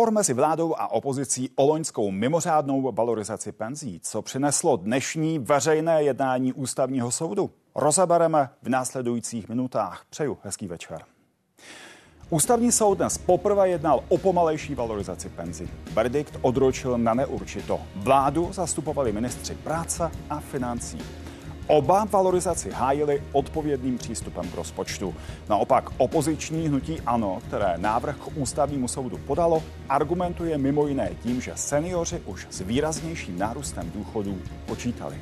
Spor mezi vládou a opozicí o loňskou mimořádnou valorizaci penzí, co přineslo dnešní veřejné jednání ústavního soudu, rozebereme v následujících minutách. Přeju hezký večer. Ústavní soud dnes poprvé jednal o pomalejší valorizaci penzí. Verdikt odročil na neurčito. Vládu zastupovali ministři práce a financí. Oba valorizaci hájili odpovědným přístupem k rozpočtu. Naopak opoziční hnutí ANO, které návrh k ústavnímu soudu podalo, argumentuje mimo jiné tím, že seniori už s výraznějším nárůstem důchodů počítali.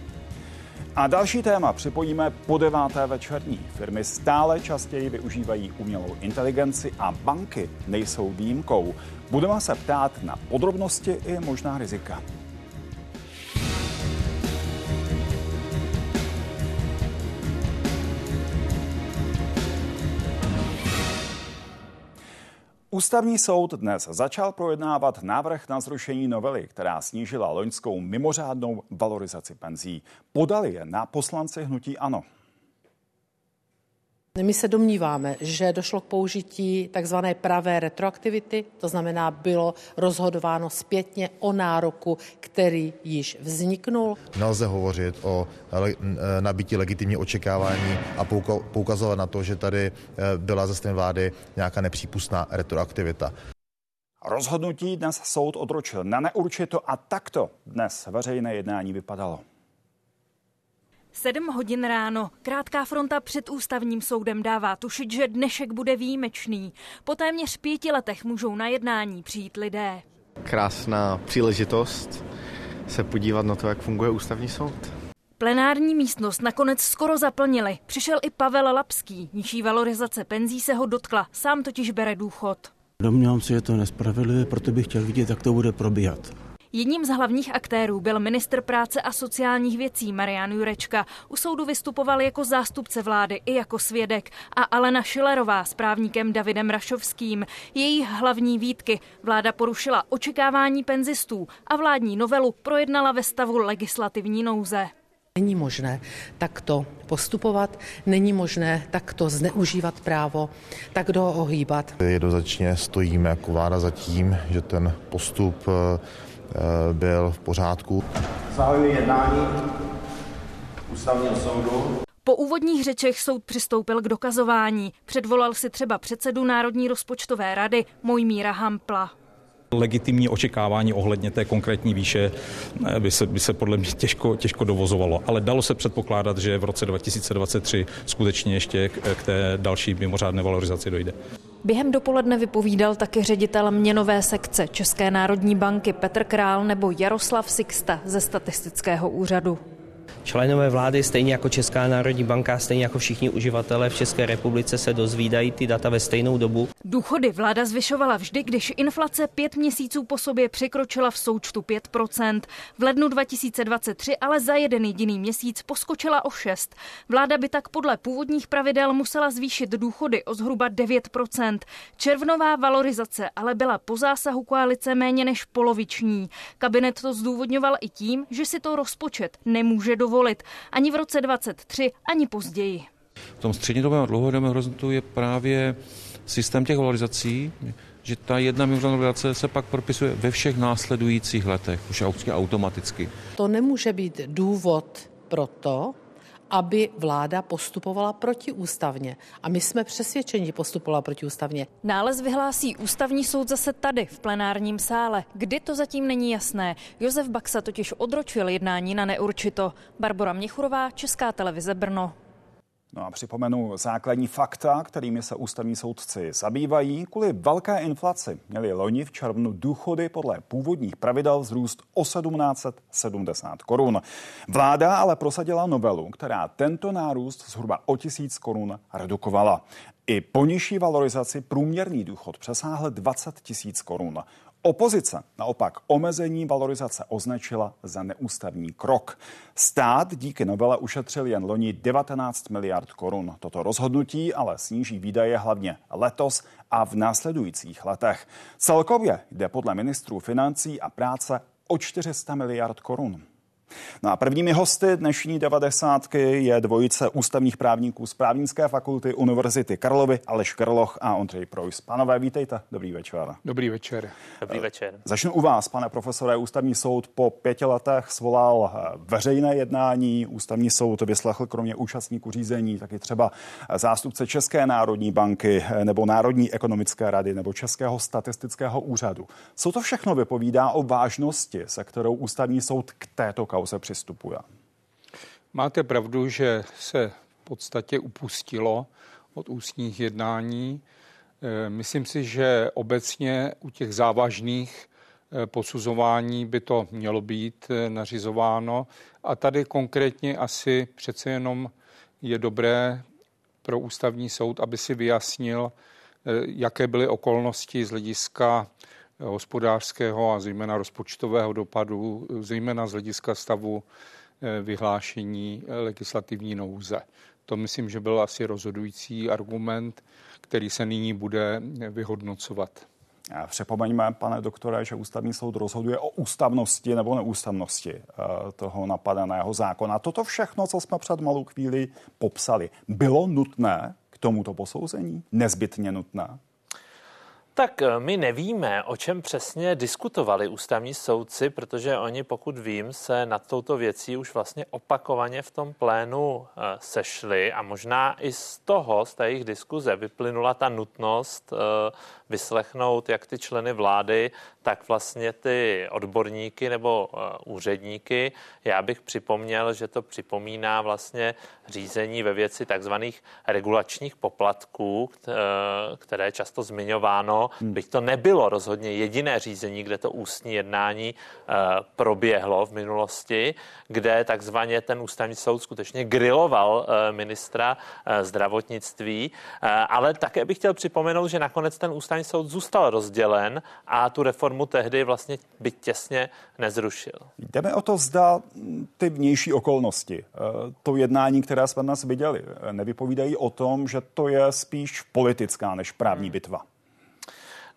A další téma připojíme po deváté večerní. Firmy stále častěji využívají umělou inteligenci a banky nejsou výjimkou. Budeme se ptát na podrobnosti i možná rizika. Ústavní soud dnes začal projednávat návrh na zrušení novely, která snížila loňskou mimořádnou valorizaci penzí. Podali je na poslanci hnutí ANO. My se domníváme, že došlo k použití takzvané pravé retroaktivity, to znamená, bylo rozhodováno zpětně o nároku, který již vzniknul. Nelze hovořit o nabití legitimní očekávání a poukazovat na to, že tady eh, byla ze strany vlády nějaká nepřípustná retroaktivita. Rozhodnutí dnes soud odročil na neurčito a takto dnes veřejné jednání vypadalo. Sedm hodin ráno. Krátká fronta před ústavním soudem dává tušit, že dnešek bude výjimečný. Po téměř pěti letech můžou na jednání přijít lidé. Krásná příležitost se podívat na to, jak funguje ústavní soud. Plenární místnost nakonec skoro zaplnili. Přišel i Pavel Lapský. Nižší valorizace penzí se ho dotkla, sám totiž bere důchod. Domnívám se, že to nespravedlivé, proto bych chtěl vidět, jak to bude probíhat. Jedním z hlavních aktérů byl ministr práce a sociálních věcí Marian Jurečka. U soudu vystupoval jako zástupce vlády i jako svědek a Alena Šilerová s právníkem Davidem Rašovským. Její hlavní výtky vláda porušila očekávání penzistů a vládní novelu projednala ve stavu legislativní nouze. Není možné takto postupovat, není možné takto zneužívat právo, tak do ho ohýbat. Jednoznačně stojíme jako vláda za tím, že ten postup Eh, byl v pořádku. Zahajuji jednání ústavního soudu. Po úvodních řečech soud přistoupil k dokazování. Předvolal si třeba předsedu Národní rozpočtové rady Mojmíra Hampla. Legitimní očekávání ohledně té konkrétní výše eh, by se, by se podle mě těžko, těžko dovozovalo. Ale dalo se předpokládat, že v roce 2023 skutečně ještě k, k té další mimořádné valorizaci dojde. Během dopoledne vypovídal také ředitel měnové sekce České národní banky Petr Král nebo Jaroslav Sixta ze statistického úřadu. Členové vlády, stejně jako Česká národní banka, stejně jako všichni uživatelé v České republice se dozvídají ty data ve stejnou dobu. Důchody vláda zvyšovala vždy, když inflace pět měsíců po sobě překročila v součtu 5%. V lednu 2023 ale za jeden jediný měsíc poskočila o 6. Vláda by tak podle původních pravidel musela zvýšit důchody o zhruba 9%. Červnová valorizace ale byla po zásahu koalice méně než poloviční. Kabinet to zdůvodňoval i tím, že si to rozpočet nemůže dovolit ani v roce 23, ani později. V tom střednědobém a dlouhodobém horizontu je právě systém těch valorizací, že ta jedna mimořádná valorizace se pak propisuje ve všech následujících letech, už automaticky. To nemůže být důvod pro to, aby vláda postupovala protiústavně. A my jsme přesvědčeni, postupovala protiústavně. Nález vyhlásí ústavní soud zase tady, v plenárním sále. Kdy to zatím není jasné. Josef Baxa totiž odročil jednání na neurčito. Barbara Měchurová, Česká televize Brno. No a připomenu základní fakta, kterými se ústavní soudci zabývají. Kvůli velké inflaci měli loni v červnu důchody podle původních pravidel vzrůst o 1770 korun. Vláda ale prosadila novelu, která tento nárůst zhruba o 1000 korun redukovala. I po nižší valorizaci průměrný důchod přesáhl 20 tisíc korun. Opozice naopak omezení valorizace označila za neústavní krok. Stát díky novele ušetřil jen loni 19 miliard korun. Toto rozhodnutí ale sníží výdaje hlavně letos a v následujících letech. Celkově jde podle ministrů financí a práce o 400 miliard korun. No a prvními hosty dnešní devadesátky je dvojice ústavních právníků z právnické fakulty Univerzity Karlovy, Aleš Karloch a Ondřej Projs. Pánové, vítejte. Dobrý večer. Dobrý večer. Dobrý večer. Začnu u vás, pane profesore. Ústavní soud po pěti letech svolal eh, veřejné jednání. Ústavní soud vyslechl kromě účastníků řízení taky třeba zástupce České národní banky eh, nebo Národní ekonomické rady nebo Českého statistického úřadu. Co to všechno vypovídá o vážnosti, se kterou ústavní soud k této kauze přistupuje. Máte pravdu, že se v podstatě upustilo od ústních jednání. Eh, myslím si, že obecně u těch závažných eh, posuzování by to mělo být eh, nařizováno. A tady konkrétně asi přece jenom je dobré pro ústavní soud, aby si vyjasnil, jaké byly okolnosti z hlediska hospodářského a zejména rozpočtového dopadu, zejména z hlediska stavu eh, vyhlášení eh, legislativní nouze. To myslím, že byl asi rozhodující argument, který se nyní bude eh, vyhodnocovat. Přepomeňme, pane doktore, že ústavní soud rozhoduje o ústavnosti nebo neústavnosti toho napadeného zákona. Toto všechno, co jsme před malou chvíli popsali, bylo nutné k tomuto posouzení? Nezbytně nutné? Tak eh, my nevíme, o čem přesně diskutovali ústavní soudci, protože oni, pokud vím, se nad touto věcí už vlastně opakovaně v tom plénu eh, sešli a možná i z toho, z té jejich diskuze vyplynula ta nutnost eh, vyslechnout jak ty členy vlády, tak vlastně ty odborníky nebo úředníky. Já bych připomněl, že to připomíná vlastně řízení ve věci takzvaných regulačních poplatků, které je často zmiňováno hmm. byť to nebylo rozhodně jediné řízení, kde to ústní jednání uh, proběhlo v minulosti, kde takzvaně ten ústavní soud skutečně griloval ministra zdravotnictví, ale také bych chtěl připomenout, že nakonec ten ústavní soud zůstal rozdělen a tu reformu tehdy vlastně byť těsně nezrušil. Jdeme o to, zda ty vnější okolnosti, to jednání, které jsme dnes viděli, nevypovídají o tom, že to je spíš politická než právní hmm. bitva.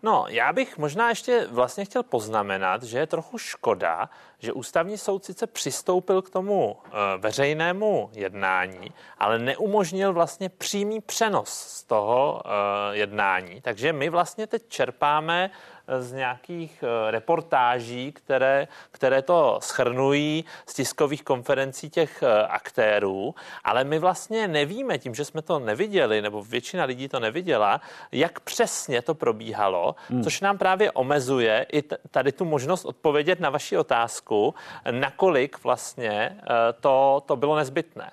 No, já bych možná ještě vlastně chtěl poznamenat, že je trochu škoda, že ústavní soud sice přistoupil k tomu eh, veřejnému jednání, ale neumožnil vlastně přímý přenos z toho eh, jednání. Takže my vlastně teď čerpáme z nějakých eh, reportáží, které, které to schrnují z tiskových konferencí těch eh, aktérů, ale my vlastně nevíme, tím, že jsme to neviděli, nebo většina lidí to neviděla, jak přesně to probíhalo, hmm. což nám právě omezuje i tady tu možnost odpovědět na vaši otázku, nakolik vlastně eh, to, to bylo nezbytné.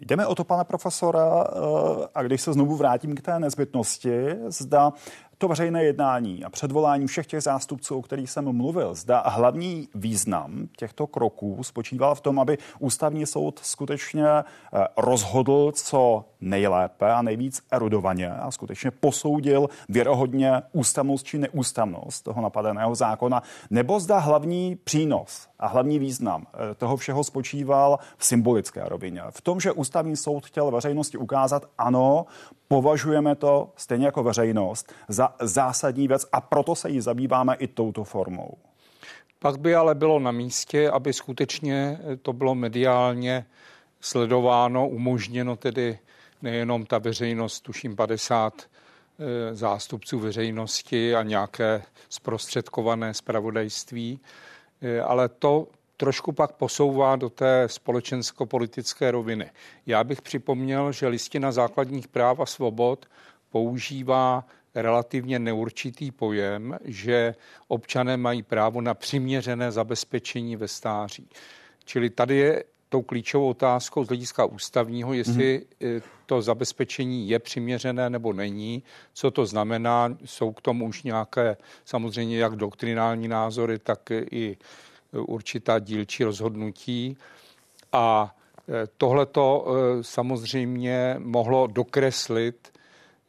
Jdeme o to, pane profesora, a když se znovu vrátím k té nezbytnosti, zda to veřejné jednání a předvolání všech těch zástupců, o kterých jsem mluvil, zda hlavní význam těchto kroků spočíval v tom, aby ústavní soud skutečně eh, rozhodl co nejlépe a nejvíc erudovaně a skutečně posoudil věrohodně ústavnost či neústavnost toho napadeného zákona, nebo zda hlavní přínos a hlavní význam eh, toho všeho spočíval v symbolické rovině. V tom, že ústavní soud chtěl veřejnosti ukázat, ano, považujeme to stejně jako veřejnost za zásadní věc a proto se jí zabýváme i touto formou. Pak by ale bylo na místě, aby skutečně to bylo mediálně sledováno, umožněno tedy nejenom ta veřejnost, tuším 50 eh, zástupců veřejnosti a nějaké zprostředkované zpravodajství, eh, ale to trošku pak posouvá do té společensko-politické roviny. Já bych připomněl, že listina základních práv a svobod používá relativně neurčitý pojem, že občané mají právo na přiměřené zabezpečení ve stáří. Čili tady je tou klíčovou otázkou z hlediska ústavního, jestli mm-hmm. to zabezpečení je přiměřené nebo není, co to znamená. Jsou k tomu už nějaké samozřejmě jak doktrinální názory, tak i určitá dílčí rozhodnutí. A e, tohleto e, samozřejmě mohlo dokreslit,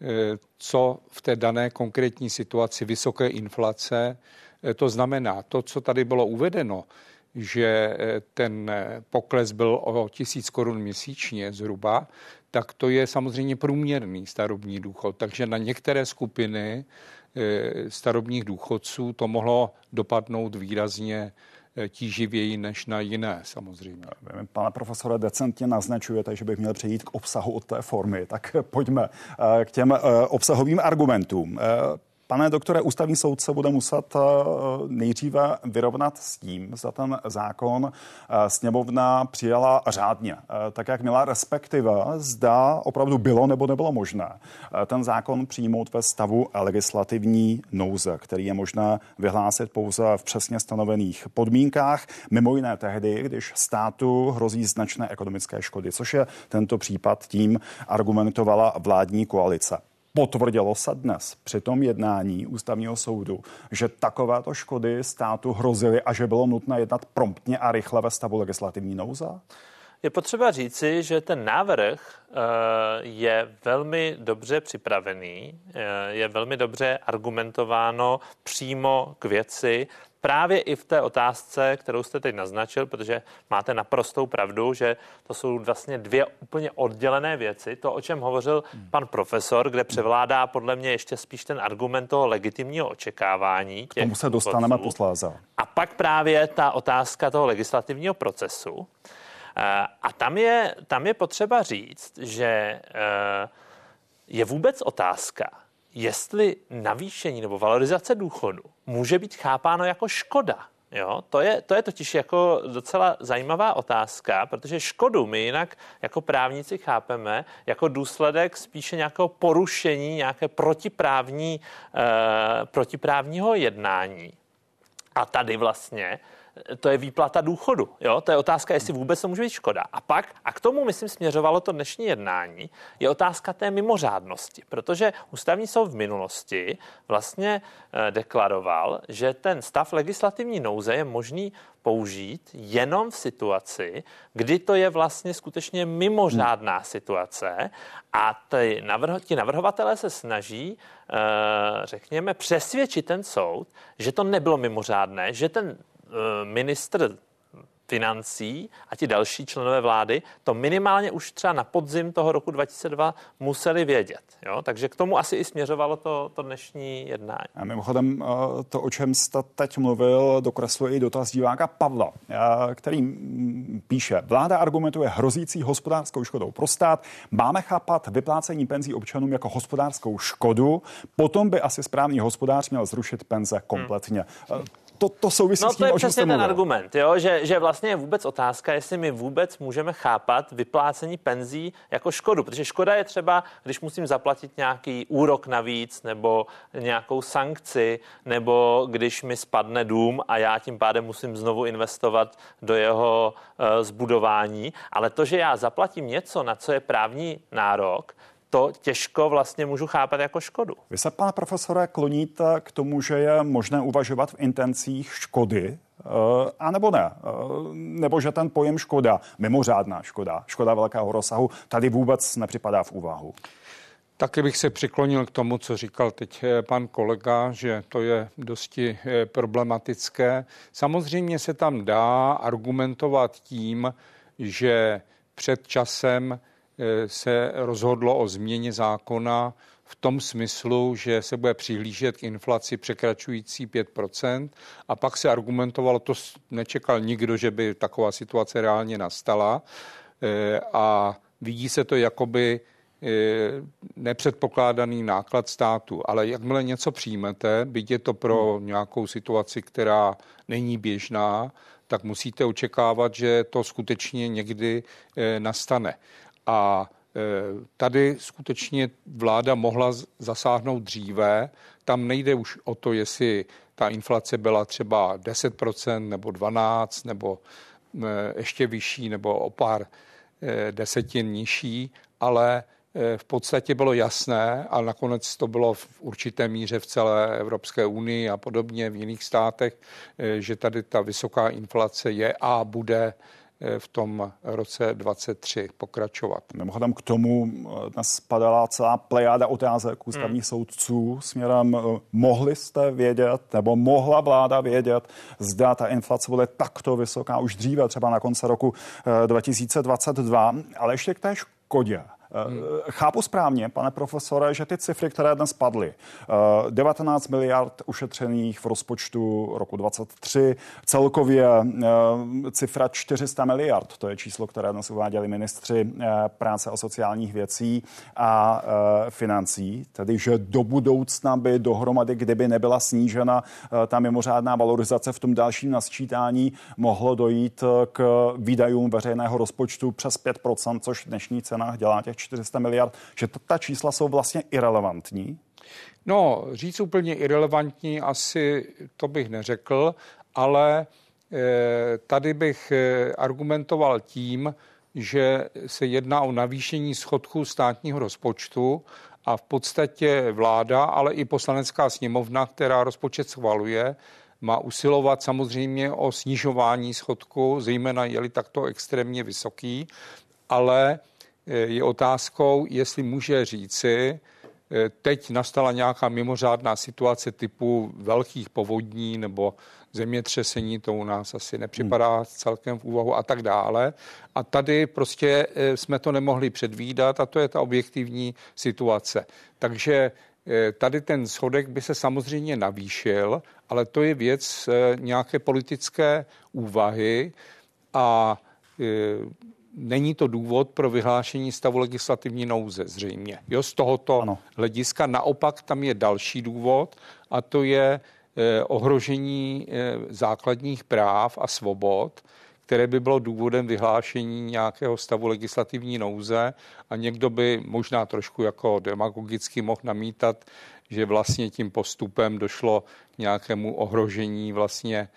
e, co v té dané konkrétní situaci vysoké inflace, to znamená to, co tady bylo uvedeno, že ten pokles byl o tisíc korun měsíčně zhruba, tak to je samozřejmě průměrný starobní důchod. Takže na některé skupiny starobních důchodců to mohlo dopadnout výrazně tíživěji než na jiné samozřejmě. Pane profesore, decentně naznačujete, že bych měl přejít k obsahu od té formy, tak pojďme k těm obsahovým argumentům. Pane doktore, ústavní soud se bude muset eh, nejdříve vyrovnat s tím, za ten zákon eh, sněmovna přijala řádně, eh, tak jak měla, respektive zda opravdu bylo nebo nebylo možné ten zákon přijmout ve stavu legislativní nouze, který je možné vyhlásit pouze v přesně stanovených podmínkách, mimo jiné tehdy, když státu hrozí značné ekonomické škody, což je tento případ, tím argumentovala vládní koalice. Potvrdilo se dnes při tom jednání ústavního soudu, že takovéto škody státu hrozily a že bylo nutné jednat promptně a rychle ve stavu legislativní nouze? Je potřeba říci, že ten návrh eh, je velmi dobře připravený, eh, je velmi dobře argumentováno přímo k věci právě i v té otázce, kterou jste teď naznačil, protože máte naprostou pravdu, že to jsou vlastně dvě úplně oddělené věci. To, o čem hovořil pan profesor, kde převládá podle mě ještě spíš ten argument toho legitimního očekávání. K tomu se dostaneme posléze. A pak právě ta otázka toho legislativního procesu. Eh, a tam je, tam je potřeba říct, že eh, je vůbec otázka, jestli navýšení nebo valorizace důchodu může být chápáno jako škoda. Jo, to je, to je totiž jako docela zajímavá otázka, protože škodu my jinak jako právníci chápeme jako důsledek spíše nějakého porušení, nějaké protiprávní, eh, protiprávního jednání. A tady vlastně to je výplata důchodu. Jo? To je otázka, jestli vůbec to může být škoda. A pak, a k tomu, myslím, směřovalo to dnešní jednání, je otázka té mimořádnosti, protože ústavní soud v minulosti vlastně eh, deklaroval, že ten stav legislativní nouze je možný použít jenom v situaci, kdy to je vlastně skutečně mimořádná hmm. situace a ty navrho, ti navrhovatelé se snaží, eh, řekněme, přesvědčit ten soud, že to nebylo mimořádné, že ten ministr financí a ti další členové vlády to minimálně už třeba na podzim toho roku 2002 museli vědět. Jo? Takže k tomu asi i směřovalo to, to dnešní jednání. A mimochodem eh, to, o čem jste teď mluvil, dokresluje i dotaz diváka Pavla, eh, který píše, vláda argumentuje hrozící hospodářskou škodou pro stát. Máme chápat vyplácení penzí občanům jako hospodářskou škodu, potom by asi správný hospodář měl zrušit penze kompletně. Hmm to, to souvisí no, s tím, to je přesně ten argument, jo? Že, že vlastně je vůbec otázka, jestli my vůbec můžeme chápat vyplácení penzí jako škodu, protože škoda je třeba, když musím zaplatit nějaký úrok navíc nebo nějakou sankci, nebo když mi spadne dům a já tím pádem musím znovu investovat do jeho uh, zbudování. Ale to, že já zaplatím něco, na co je právní nárok, to těžko vlastně můžu chápat jako škodu. Vy se, pane profesore, kloníte k tomu, že je možné uvažovat v intencích škody, uh, a nebo ne? Uh, nebo že ten pojem škoda, mimořádná škoda, škoda velkého rozsahu, tady vůbec nepřipadá v úvahu? Taky bych se přiklonil k tomu, co říkal teď eh, pan kolega, že to je dosti problematické. Samozřejmě se tam dá argumentovat tím, že před časem se rozhodlo o změně zákona v tom smyslu, že se bude přihlížet k inflaci překračující 5%. A pak se argumentovalo, to nečekal nikdo, že by taková situace reálně nastala. E, a vidí se to jakoby e, nepředpokládaný náklad státu. Ale jakmile něco přijmete, byť je to pro nějakou situaci, která není běžná, tak musíte očekávat, že to skutečně někdy nastane. A e, tady skutečně vláda mohla zasáhnout dříve. Tam nejde už o to, jestli ta inflace byla třeba 10% nebo 12% nebo e, ještě vyšší nebo o pár e, desetin nižší, ale v podstatě bylo jasné a nakonec to bylo v určité míře v celé Evropské unii a podobně v jiných státech, že tady ta vysoká inflace je a bude v tom roce 23 pokračovat. Mimochodem k tomu eh, dnes spadala celá plejáda otázek ústavních hmm. soudců směrem, eh, mohli jste vědět, nebo mohla vláda vědět, zda ta inflace bude takto vysoká už dříve, třeba na konce roku 2022, eh, ale ještě k té škodě. Hmm. Chápu správně, pane profesore, že ty cifry, které dnes padly, 19 miliard ušetřených v rozpočtu roku 23, celkově cifra 400 miliard, to je číslo, které dnes uváděli ministři práce a sociálních věcí a financí, tedy že do budoucna by dohromady, kdyby nebyla snížena ta mimořádná valorizace v tom dalším nasčítání, mohlo dojít k výdajům veřejného rozpočtu přes 5%, což v dnešních cenách dělá těch 400 miliard, že ta čísla jsou vlastně irrelevantní? No, říct úplně irrelevantní asi to bych neřekl, ale eh, tady bych eh, argumentoval tím, že se jedná o navýšení schodku státního rozpočtu a v podstatě vláda, ale i poslanecká sněmovna, která rozpočet schvaluje, má usilovat samozřejmě o snižování schodku, zejména je-li takto extrémně vysoký, ale je otázkou, jestli může říci, eh, teď nastala nějaká mimořádná situace typu velkých povodní nebo zemětřesení, to u nás asi nepřipadá hmm. celkem v úvahu a tak dále. A tady prostě eh, jsme to nemohli předvídat a to je ta objektivní situace. Takže Eh, tady ten schodek by se samozřejmě navýšil, ale to je věc eh, nějaké politické úvahy a eh, není to důvod pro vyhlášení stavu legislativní nouze zřejmě. Jo, z tohoto ano. hlediska naopak tam je další důvod a to je ohrožení základních práv a svobod, které by bylo důvodem vyhlášení nějakého stavu legislativní nouze a někdo by možná trošku jako demagogicky mohl namítat, že vlastně tím postupem došlo k nějakému ohrožení vlastně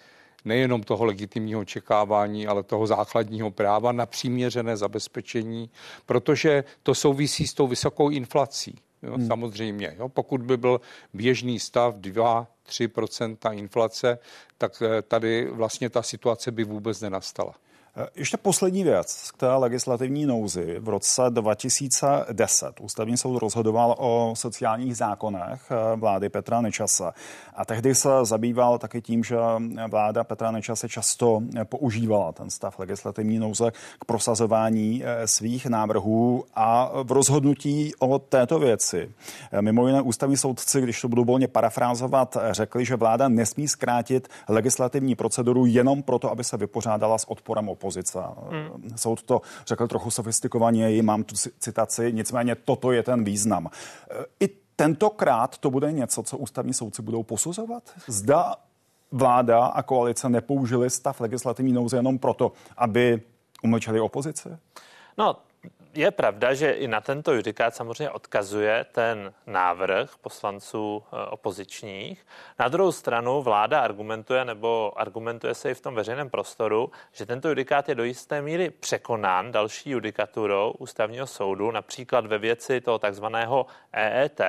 nejenom toho legitimního očekávání, ale toho základního práva na přiměřené zabezpečení, protože to souvisí s tou vysokou inflací. Jo, hmm. Samozřejmě, jo, pokud by byl běžný stav 2-3% inflace, tak eh, tady vlastně ta situace by vůbec nenastala. Eh, ještě poslední věc k té legislativní nouzi. V roce 2010 ústavní soud rozhodoval o sociálních zákonech eh, vlády Petra Nečase. A tehdy se zabýval taky tím, že vláda Petra Nečase často používala ten stav legislativní nouze k prosazování eh, svých návrhů a v rozhodnutí o této věci. Mimo jiné ústavní soudci, když to budu volně parafrázovat, řekli, že vláda nesmí zkrátit legislativní proceduru jenom proto, aby se vypořádala s odporem opozice. Hmm. Soud to řekl trochu sofistikovaně, mám tu citaci, nicméně toto je ten význam. I tentokrát to bude něco, co ústavní soudci budou posuzovat? Zda vláda a koalice nepoužili stav legislativní nouze jenom proto, aby umlčeli opozici? No, je pravda, že i na tento judikát samozřejmě odkazuje ten návrh poslanců eh, opozičních. Na druhou stranu vláda argumentuje, nebo argumentuje se i v tom veřejném prostoru, že tento judikát je do jisté míry překonán další judikaturou ústavního soudu, například ve věci toho takzvaného EET,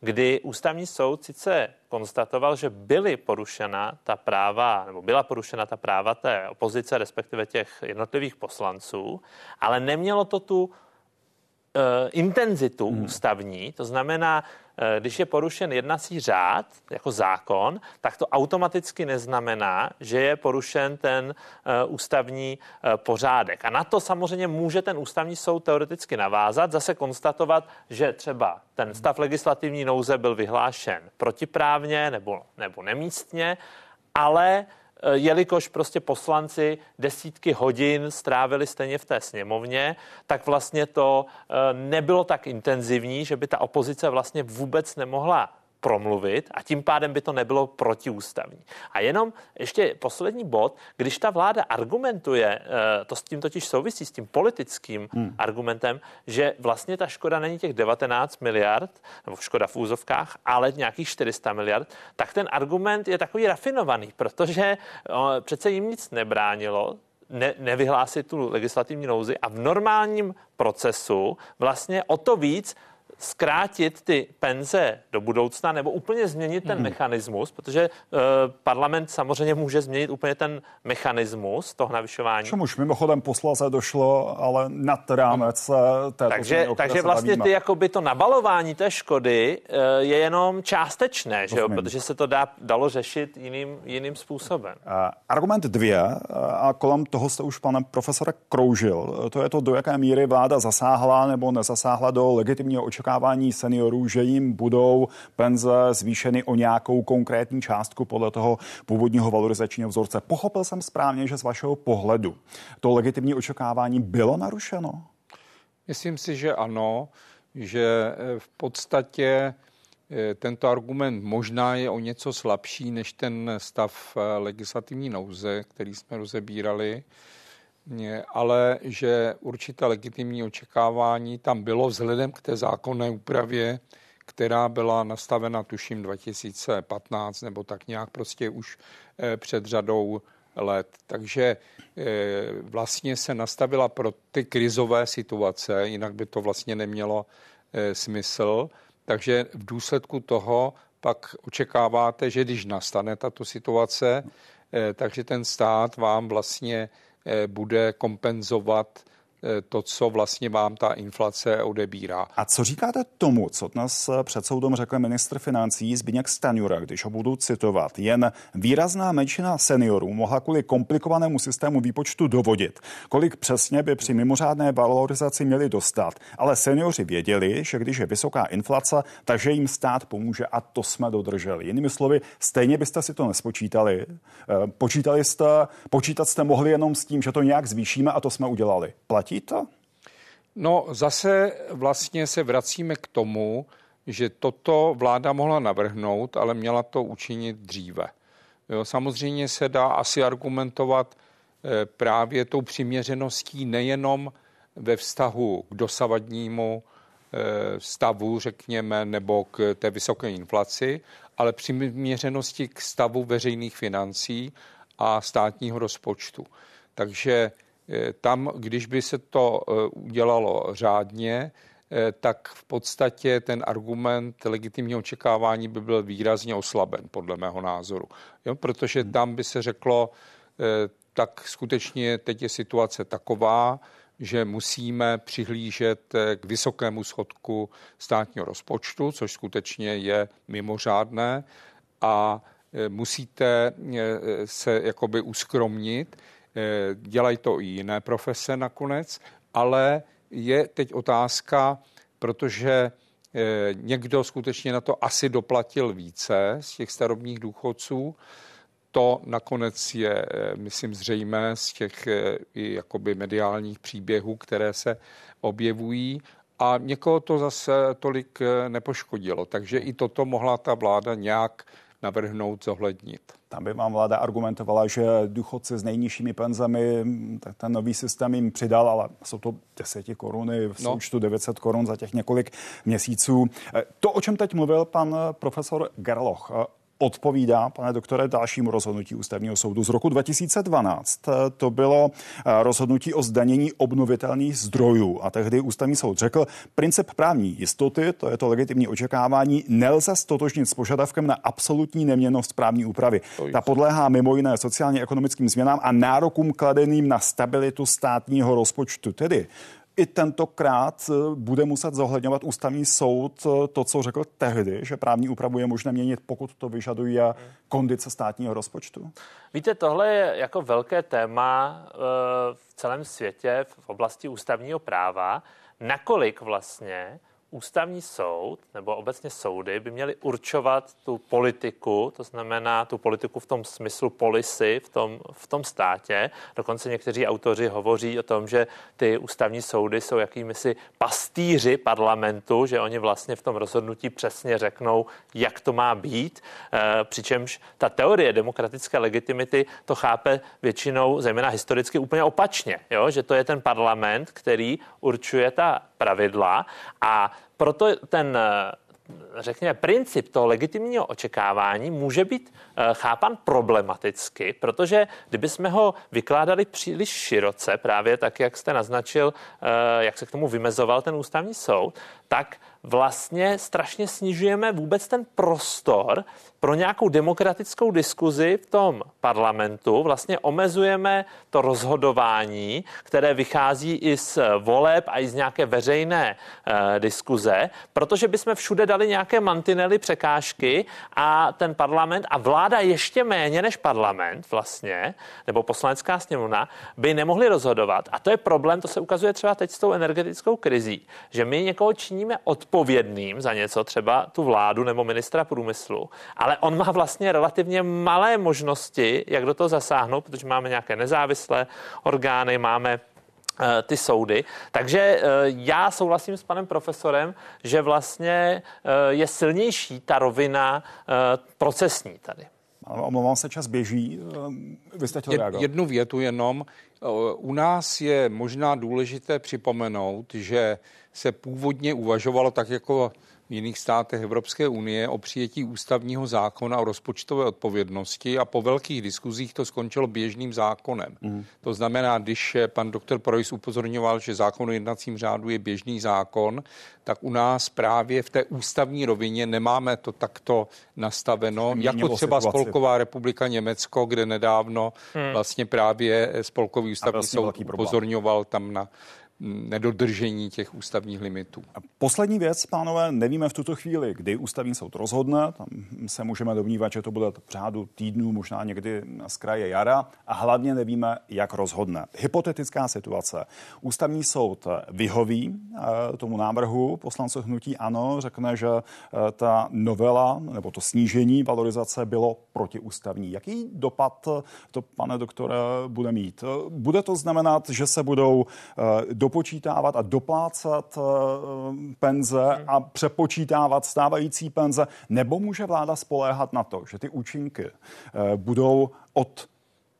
kdy ústavní soud sice konstatoval, že byly porušena ta práva, nebo byla porušena ta práva té opozice, respektive těch jednotlivých poslanců, ale nemělo to tu intenzitu hmm. ústavní, to znamená, uh, když je porušen jednací řád jako zákon, tak to automaticky neznamená, že je porušen ten uh, ústavní pořádek. A na to samozřejmě může ten ústavní soud teoreticky navázat, zase konstatovat, že třeba ten stav legislativní nouze byl vyhlášen protiprávně nebo, nebo nemístně, ale Eh, jelikož prostě poslanci desítky hodin strávili stejně v té sněmovně, tak vlastně to eh, nebylo tak intenzivní, že by ta opozice vlastně vůbec nemohla promluvit a tím pádem by to nebylo protiústavní. A jenom ještě poslední bod, když ta vláda argumentuje, eh, to s tím totiž souvisí s tím politickým hmm. argumentem, že vlastně ta škoda není těch 19 miliard, nebo škoda v úzovkách, ale nějakých 400 miliard, tak ten argument je takový rafinovaný, protože eh, přece jim nic nebránilo, ne, nevyhlásit tu legislativní nouzi a v normálním procesu vlastně o to víc zkrátit ty penze do budoucna nebo úplně změnit ten hmm. mechanismus, protože uh, parlament samozřejmě může změnit úplně ten mechanismus toho navyšování. Čemuž mimochodem posléze došlo, ale nad rámec hmm. této Takže, země, takže vlastně ty, jakoby to nabalování té škody uh, je jenom částečné, že jo? protože se to dá, dalo řešit jiným, jiným způsobem. Uh, argument dvě, a kolem toho jste už, pane profesore, kroužil. To je to, do jaké míry vláda zasáhla nebo nezasáhla do legitimního očekávání seniorů, že jim budou penze zvýšeny o nějakou konkrétní částku podle toho původního valorizačního vzorce. Pochopil jsem správně, že z vašeho pohledu to legitimní očekávání bylo narušeno? Myslím si, že ano, že eh, v podstatě eh, tento argument možná je o něco slabší než ten stav eh, legislativní nouze, který jsme rozebírali ale že určité legitimní očekávání tam bylo vzhledem k té zákonné úpravě, která byla nastavena tuším 2015 nebo tak nějak prostě už eh, před řadou let. Takže eh, vlastně se nastavila pro ty krizové situace, jinak by to vlastně nemělo eh, smysl. Takže v důsledku toho pak očekáváte, že když nastane tato situace, takže ten stát vám vlastně bude kompenzovat Eh, to, co vlastně vám ta inflace odebírá. A co říkáte tomu, co dnes eh, před soudem řekl ministr financí Zbigněk Stanjura, když ho budu citovat? Jen výrazná menšina seniorů mohla kvůli komplikovanému systému výpočtu dovodit, kolik přesně by při mimořádné valorizaci měli dostat. Ale seniori věděli, že když je vysoká inflace, takže jim stát pomůže a to jsme dodrželi. Jinými slovy, stejně byste si to nespočítali. Eh, počítali jste, počítat jste mohli jenom s tím, že to nějak zvýšíme a to jsme udělali. Platí Platí to? No zase vlastně se vracíme k tomu, že toto vláda mohla navrhnout, ale měla to učinit dříve. Jo, samozřejmě se dá asi argumentovat eh, právě tou přiměřeností nejenom ve vztahu k dosavadnímu eh, stavu, řekněme, nebo k té vysoké inflaci, ale přiměřenosti k stavu veřejných financí a státního rozpočtu. Takže tam, když by se to eh, udělalo řádně, eh, tak v podstatě ten argument legitimního očekávání by byl výrazně oslaben, podle mého názoru. Jo, protože hmm. tam by se řeklo, tak skutečně teď je situace taková, že musíme přihlížet k vysokému schodku státního rozpočtu, což skutečně je mimořádné a musíte se jakoby uskromnit, Eh, dělají to i jiné profese nakonec, ale je teď otázka, protože eh, někdo skutečně na to asi doplatil více z těch starobních důchodců. To nakonec je, eh, myslím, zřejmé z těch i jakoby mediálních příběhů, které se objevují a někoho to zase tolik nepoškodilo. Takže i toto mohla ta vláda nějak navrhnout, zohlednit. Tam by vám vláda argumentovala, že důchodci s nejnižšími penzami, tak ten nový systém jim přidal, ale jsou to 10 koruny v no. součtu 900 korun za těch několik měsíců. To, o čem teď mluvil pan profesor Gerloch, odpovídá, pane doktore, dalšímu rozhodnutí ústavního soudu z roku 2012. To bylo eh, rozhodnutí o zdanění obnovitelných zdrojů. A tehdy ústavní soud řekl, princip právní jistoty, to je to legitimní očekávání, nelze stotožnit s požadavkem na absolutní neměnost právní úpravy. Ta podléhá mimo jiné sociálně-ekonomickým změnám a nárokům kladeným na stabilitu státního rozpočtu. Tedy i tentokrát eh, bude muset zohledňovat ústavní soud eh, to, co řekl tehdy, že právní úpravu je možné měnit, pokud to vyžaduje kondice státního rozpočtu? Víte, tohle je jako velké téma eh, v celém světě v oblasti ústavního práva, nakolik vlastně ústavní soud nebo obecně soudy by měly určovat tu politiku, to znamená tu politiku v tom smyslu policy v tom, v tom státě. Dokonce někteří autoři hovoří o tom, že ty ústavní soudy jsou jakými si pastýři parlamentu, že oni vlastně v tom rozhodnutí přesně řeknou, jak to má být. E, přičemž ta teorie demokratické legitimity to chápe většinou, zejména historicky, úplně opačně, jo? že to je ten parlament, který určuje ta pravidla a proto ten řekněme, princip toho legitimního očekávání může být eh, chápan problematicky, protože kdyby jsme ho vykládali příliš široce, právě tak, jak jste naznačil, eh, jak se k tomu vymezoval ten ústavní soud, tak vlastně strašně snižujeme vůbec ten prostor pro nějakou demokratickou diskuzi v tom parlamentu. Vlastně omezujeme to rozhodování, které vychází i z voleb a i z nějaké veřejné e, diskuze, protože bychom všude dali nějaké mantinely, překážky a ten parlament a vláda ještě méně než parlament vlastně, nebo poslanecká sněmovna, by nemohli rozhodovat. A to je problém, to se ukazuje třeba teď s tou energetickou krizí, že my někoho činíme odpovědným za něco, třeba tu vládu nebo ministra průmyslu, ale on má vlastně relativně malé možnosti, jak do toho zasáhnout, protože máme nějaké nezávislé orgány, máme eh, ty soudy. Takže eh, já souhlasím s panem profesorem, že vlastně eh, je silnější ta rovina procesní tady. Omlouvám se, čas běží. Vy jste chtěl reagovat. Jednu větu jenom. U nás je možná důležité připomenout, že se původně uvažovalo tak jako v jiných státech Evropské unie o přijetí ústavního zákona o rozpočtové odpovědnosti a po velkých diskuzích to skončilo běžným zákonem. Mm. To znamená, když pan doktor Projs upozorňoval, že zákon o jednacím řádu je běžný zákon, tak u nás právě v té ústavní rovině nemáme to takto nastaveno, jako třeba situaci. Spolková republika Německo, kde nedávno mm. vlastně právě Spolkový ústavní soud upozorňoval tam na nedodržení těch ústavních limitů. A poslední věc, pánové, nevíme v tuto chvíli, kdy ústavní soud rozhodne. Tam se můžeme domnívat, že to bude v řádu týdnů, možná někdy z kraje jara. A hlavně nevíme, jak rozhodne. Hypotetická situace. Ústavní soud vyhoví eh, tomu návrhu poslanců hnutí ano, řekne, že eh, ta novela nebo to snížení valorizace bylo protiústavní. Jaký dopad to, pane doktore, bude mít? Bude to znamenat, že se budou do dopočítávat a doplácat eh, penze a přepočítávat stávající penze, nebo může vláda spoléhat na to, že ty účinky eh, budou od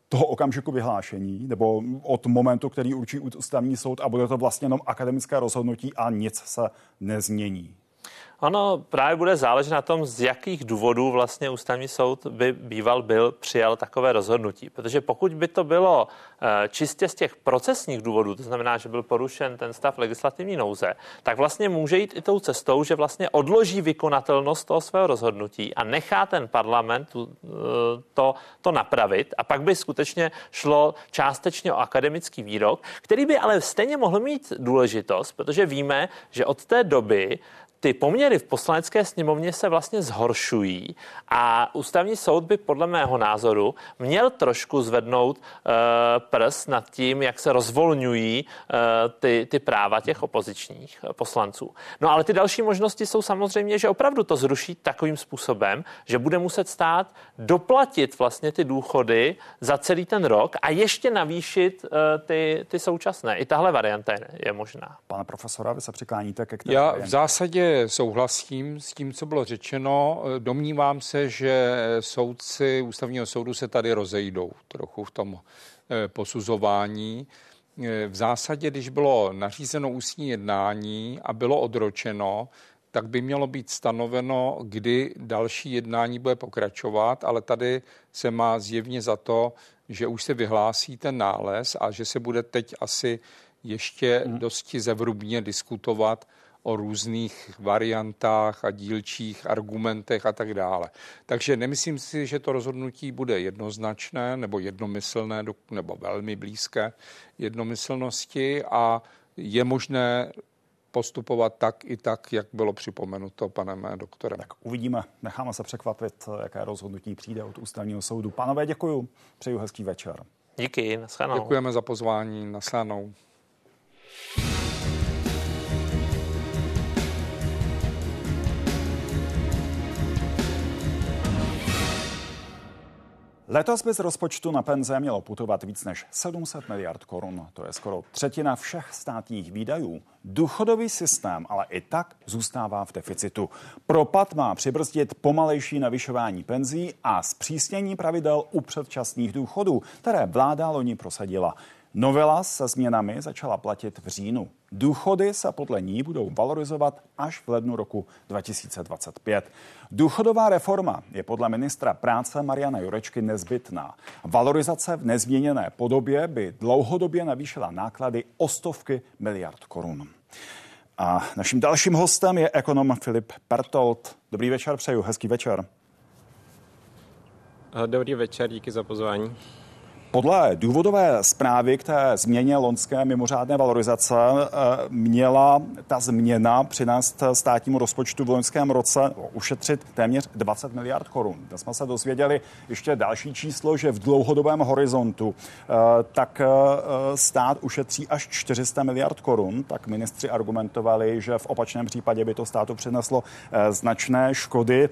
toho okamžiku vyhlášení nebo od momentu, který určí ústavní soud a bude to vlastně jenom akademické rozhodnutí a nic se nezmění. Ono právě bude záležet na tom, z jakých důvodů vlastně ústavní soud by býval byl přijal takové rozhodnutí. Protože pokud by to bylo eh, čistě z těch procesních důvodů, to znamená, že byl porušen ten stav legislativní nouze, tak vlastně může jít i tou cestou, že vlastně odloží vykonatelnost toho svého rozhodnutí a nechá ten parlament eh, to, to napravit. A pak by skutečně šlo částečně o akademický výrok, který by ale stejně mohl mít důležitost, protože víme, že od té doby ty poměry v poslanecké sněmovně se vlastně zhoršují a ústavní soud by podle mého názoru měl trošku zvednout uh, prs nad tím, jak se rozvolňují uh, ty, ty práva těch opozičních uh, poslanců. No ale ty další možnosti jsou samozřejmě, že opravdu to zruší takovým způsobem, že bude muset stát doplatit vlastně ty důchody za celý ten rok a ještě navýšit uh, ty, ty současné. I tahle varianta je, je možná. Pane profesora, vy se přikláníte ke které? Já v zásadě souhlasím s tím, co bylo řečeno. Domnívám se, že soudci ústavního soudu se tady rozejdou trochu v tom eh, posuzování. Eh, v zásadě, když bylo nařízeno ústní jednání a bylo odročeno, tak by mělo být stanoveno, kdy další jednání bude pokračovat, ale tady se má zjevně za to, že už se vyhlásí ten nález a že se bude teď asi ještě hmm. dosti zevrubně diskutovat o různých variantách a dílčích argumentech a tak dále. Takže nemyslím si, že to rozhodnutí bude jednoznačné nebo jednomyslné nebo velmi blízké jednomyslnosti a je možné postupovat tak i tak, jak bylo připomenuto panem doktorem. Tak uvidíme, necháme se překvapit, jaké rozhodnutí přijde od ústavního soudu. Pánové, děkuji, přeju hezký večer. Díky, naschledanou. Děkujeme za pozvání, naschledanou. Letos by z rozpočtu na penze mělo putovat víc než 700 miliard korun. To je skoro třetina všech státních výdajů. Důchodový systém ale i tak zůstává v deficitu. Propad má přibrzdit pomalejší navyšování penzí a zpřísnění pravidel u předčasných důchodů, které vláda loni prosadila. Novela se změnami začala platit v říjnu. Důchody se podle ní budou valorizovat až v lednu roku 2025. Důchodová reforma je podle ministra práce Mariana Jurečky nezbytná. Valorizace v nezměněné podobě by dlouhodobě navýšila náklady o stovky miliard korun. A naším dalším hostem je ekonom Filip Pertold. Dobrý večer, přeju, hezký večer. Dobrý večer, díky za pozvání. Podle důvodové zprávy k té změně lonské mimořádné valorizace eh, měla ta změna přinést státnímu rozpočtu v loňském roce ušetřit téměř 20 miliard korun. Dnes jsme se dozvěděli ještě další číslo, že v dlouhodobém horizontu eh, tak eh, stát ušetří až 400 miliard korun. Tak ministři argumentovali, že v opačném případě by to státu přineslo značné škody.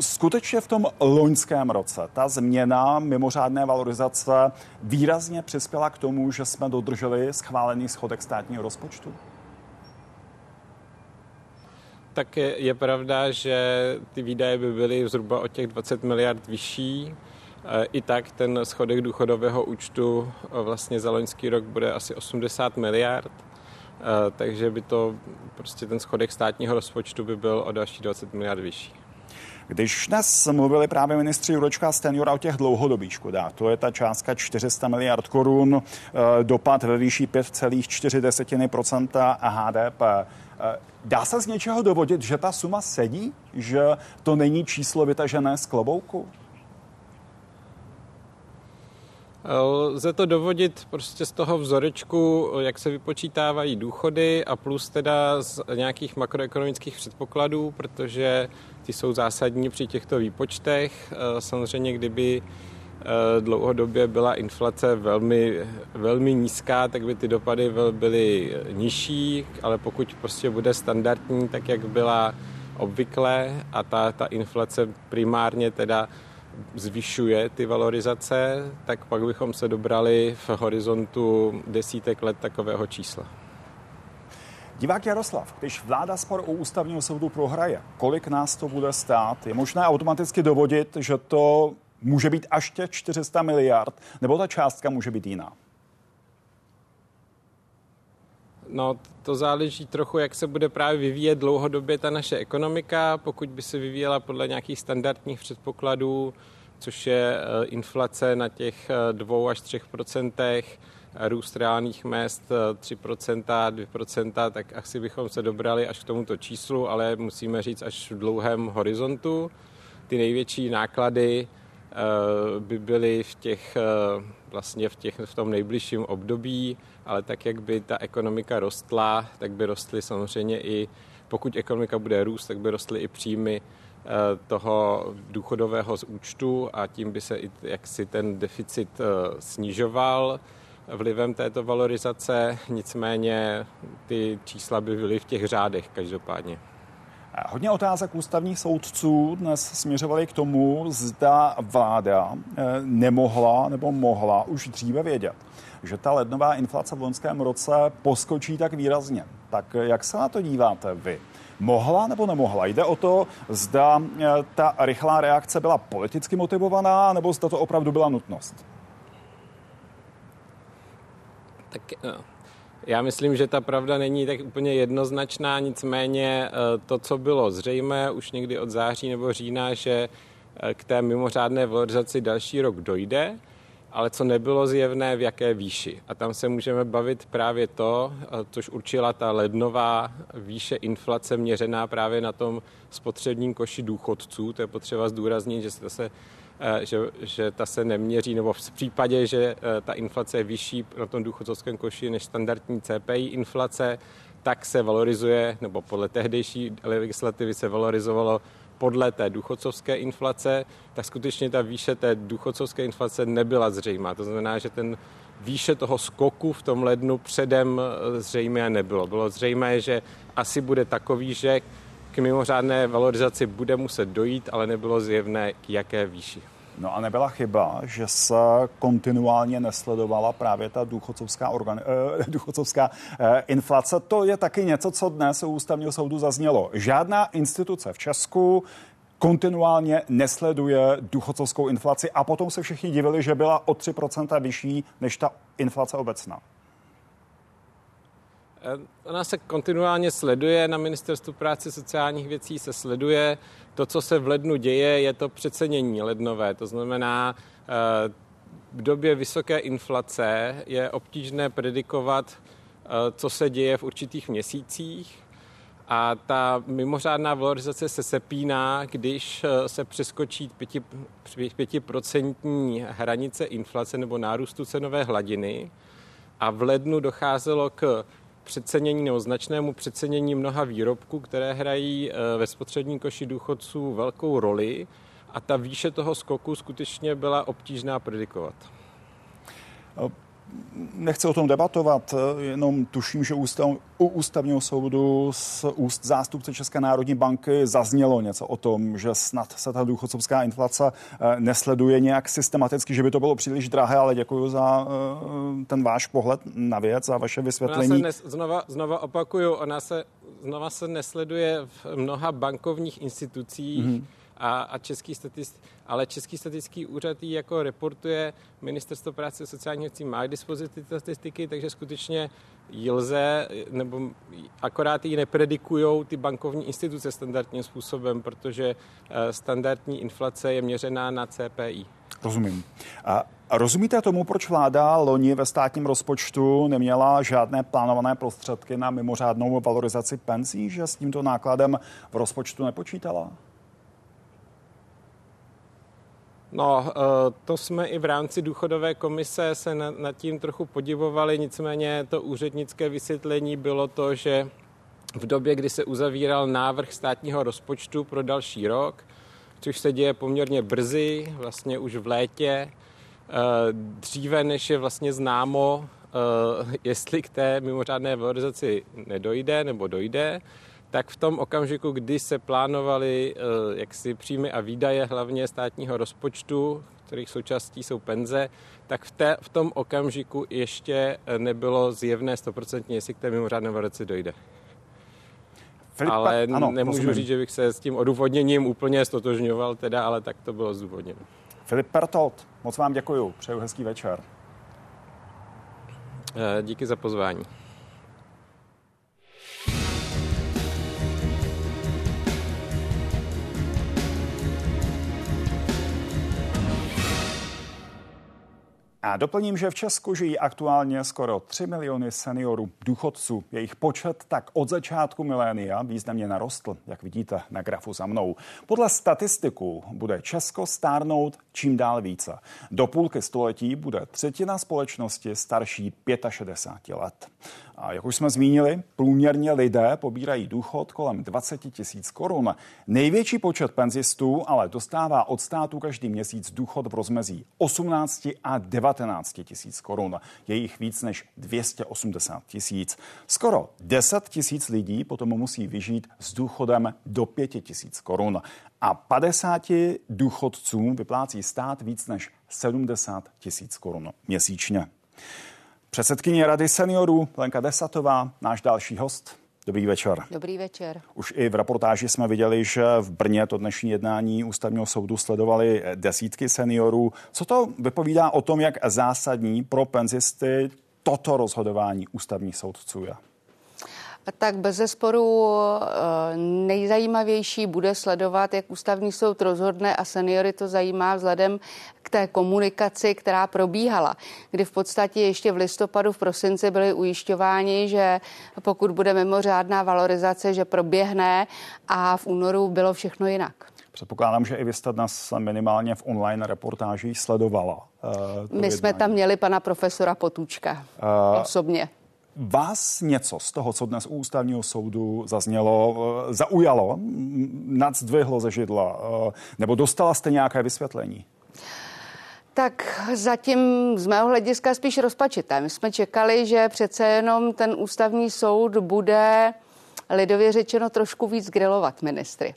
Skutečně v tom loňském roce ta změna mimořádné valorizace výrazně přispěla k tomu, že jsme dodrželi schválený schodek státního rozpočtu? Tak je, je pravda, že ty výdaje by byly zhruba o těch 20 miliard vyšší. E, I tak ten schodek důchodového účtu e, vlastně za loňský rok bude asi 80 miliard, e, takže by to prostě ten schodek státního rozpočtu by byl o další 20 miliard vyšší. Když dnes mluvili právě ministři Jurečka a Stenjura o těch dlouhodobých škodách, to je ta částka 400 miliard korun, eh, dopad ve výši 5,4% HDP. Eh, dá se z něčeho dovodit, že ta suma sedí? Že to není číslo vytažené z klobouku? Lze to dovodit prostě z toho vzorečku, jak se vypočítávají důchody a plus teda z nějakých makroekonomických předpokladů, protože ty jsou zásadní při těchto výpočtech. Eh, samozřejmě, kdyby eh, dlouhodobě byla inflace velmi, velmi nízká, tak by ty dopady byly nižší, ale pokud prostě bude standardní, tak jak byla obvykle a ta, ta inflace primárně teda zvyšuje ty valorizace, tak pak bychom se dobrali v horizontu desítek let takového čísla. Divák Jaroslav, když vláda spor u ústavního soudu prohraje, kolik nás to bude stát? Je možné automaticky dovodit, že to může být až těch 400 miliard, nebo ta částka může být jiná? No, to záleží trochu, jak se bude právě vyvíjet dlouhodobě ta naše ekonomika. Pokud by se vyvíjela podle nějakých standardních předpokladů, což je eh, inflace na těch 2 eh, až 3 procentech, růst reálných mest 3%, eh, 2%, tak asi bychom se dobrali až k tomuto číslu, ale musíme říct až v dlouhém horizontu. Ty největší náklady by byly v těch, vlastně v, těch, v tom nejbližším období, ale tak, jak by ta ekonomika rostla, tak by rostly samozřejmě i, pokud ekonomika bude růst, tak by rostly i příjmy eh, toho důchodového účtu a tím by se i jaksi ten deficit eh, snižoval vlivem této valorizace, nicméně ty čísla by byly v těch řádech každopádně. Hodně otázek ústavních soudců dnes směřovaly k tomu, zda vláda eh, nemohla nebo mohla už dříve vědět, že ta lednová inflace v loňském roce poskočí tak výrazně. Tak jak se na to díváte vy? Mohla nebo nemohla? Jde o to, zda eh, ta rychlá reakce byla politicky motivovaná, nebo zda to opravdu byla nutnost? Tak eh, já myslím, že ta pravda není tak úplně jednoznačná, nicméně eh, to, co bylo zřejmé už někdy od září nebo října, že k té mimořádné valorizaci další rok dojde, ale co nebylo zjevné, v jaké výši. A tam se můžeme bavit právě to, což určila ta lednová výše inflace měřená právě na tom spotřebním koši důchodců. To je potřeba zdůraznit, že se že, že ta se neměří, nebo v případě, že e, ta inflace je vyšší na tom důchodcovském koši než standardní CPI inflace, tak se valorizuje, nebo podle tehdejší legislativy se valorizovalo podle té důchodcovské inflace, tak skutečně ta výše té důchodcovské inflace nebyla zřejmá. To znamená, že ten výše toho skoku v tom lednu předem eh, zřejmé nebylo. Bylo zřejmé, že asi bude takový, že k mimořádné valorizaci bude muset dojít, ale nebylo zjevné, k jaké výši. No a nebyla chyba, že se kontinuálně nesledovala právě ta důchodcovská, organi- eh, důchodcovská eh, inflace. To je taky něco, co dnes u ústavního soudu zaznělo. Žádná instituce v Česku kontinuálně nesleduje důchodcovskou inflaci a potom se všichni divili, že byla o 3% vyšší než ta inflace obecná. Eh, ona se kontinuálně sleduje, na ministerstvu práce sociálních věcí se sleduje. To, co se v lednu děje, je to přecenění lednové. To znamená, eh, v době vysoké inflace je obtížné predikovat, eh, co se děje v určitých měsících. A ta mimořádná valorizace se sepíná, když se přeskočí 5% hranice inflace nebo nárůstu cenové hladiny. A v lednu docházelo k přecenění nebo značnému přecenění mnoha výrobků, které hrají eh, ve spotřební koši důchodců velkou roli. A ta výše toho skoku skutečně byla obtížná predikovat nechci o tom debatovat, jenom tuším, že ústav, u ústavního soudu z úst zástupce České národní banky zaznělo něco o tom, že snad se ta důchodcovská inflace eh, nesleduje nějak systematicky, že by to bylo příliš drahé, ale děkuji za eh, ten váš pohled na věc, za vaše vysvětlení. Ona se nes, znova, znova opakuju, ona se znova se nesleduje v mnoha bankovních institucích, mm-hmm a, a český statist, ale Český statistický úřad ji jako reportuje, Ministerstvo práce a sociálních věcí má k dispozici statistiky, takže skutečně ji lze, nebo akorát ji nepredikují ty bankovní instituce standardním způsobem, protože eh, standardní inflace je měřená na CPI. Rozumím. A rozumíte tomu, proč vláda loni ve státním rozpočtu neměla žádné plánované prostředky na mimořádnou valorizaci penzí, že s tímto nákladem v rozpočtu nepočítala? No, eh, to jsme i v rámci důchodové komise se nad tím trochu podivovali, nicméně to úřednické vysvětlení bylo to, že v době, kdy se uzavíral návrh státního rozpočtu pro další rok, což se děje poměrně brzy, vlastně už v létě, eh, dříve než je vlastně známo, eh, jestli k té mimořádné valorizaci nedojde nebo dojde, tak v tom okamžiku, kdy se plánovaly eh, jaksi příjmy a výdaje hlavně státního rozpočtu, kterých součástí jsou penze, tak v, té, v tom okamžiku ještě eh, nebylo zjevné stoprocentně, jestli k té mimořádné valorizaci dojde. Filipa, ale ano, nemůžu rozumím. říct, že bych se s tím odůvodněním úplně stotožňoval, teda, ale tak to bylo zdůvodněno. Filip Pertolt, moc vám děkuji, přeju hezký večer. Eh, díky za pozvání. A doplním, že v Česku žijí aktuálně skoro 3 miliony seniorů důchodců. Jejich počet tak od začátku milénia významně narostl, jak vidíte na grafu za mnou. Podle statistiků bude Česko stárnout čím dál více. Do půlky století bude třetina společnosti starší 65 let. A jak už jsme zmínili, průměrně lidé pobírají důchod kolem 20 tisíc korun. Největší počet penzistů ale dostává od státu každý měsíc důchod v rozmezí 18 a 19 tisíc korun. Je jich víc než 280 tisíc. Skoro 10 tisíc lidí potom musí vyžít s důchodem do 5 tisíc korun. A 50 důchodcům vyplácí stát víc než 70 tisíc korun měsíčně. Předsedkyně Rady seniorů Lenka Desatová, náš další host. Dobrý večer. Dobrý večer. Už i v reportáži jsme viděli, že v Brně to dnešní jednání ústavního soudu sledovali desítky seniorů. Co to vypovídá o tom, jak zásadní pro penzisty toto rozhodování ústavních soudců je? Tak bez zesporu eh, nejzajímavější bude sledovat, jak ústavní soud rozhodne a seniory to zajímá vzhledem k té komunikaci, která probíhala, kdy v podstatě ještě v listopadu, v prosinci byli ujišťováni, že pokud bude mimořádná valorizace, že proběhne a v únoru bylo všechno jinak. Předpokládám, že i vy jste dnes minimálně v online reportáži sledovala. Uh, My jsme tam měli pana profesora Potůčka uh, osobně. Vás něco z toho, co dnes u ústavního soudu zaznělo, eh, zaujalo, nadzdvihlo ze židla, eh, nebo dostala jste nějaké vysvětlení? Tak zatím z mého hlediska spíš rozpačité. My jsme čekali, že přece jenom ten ústavní soud bude lidově řečeno trošku víc grilovat ministry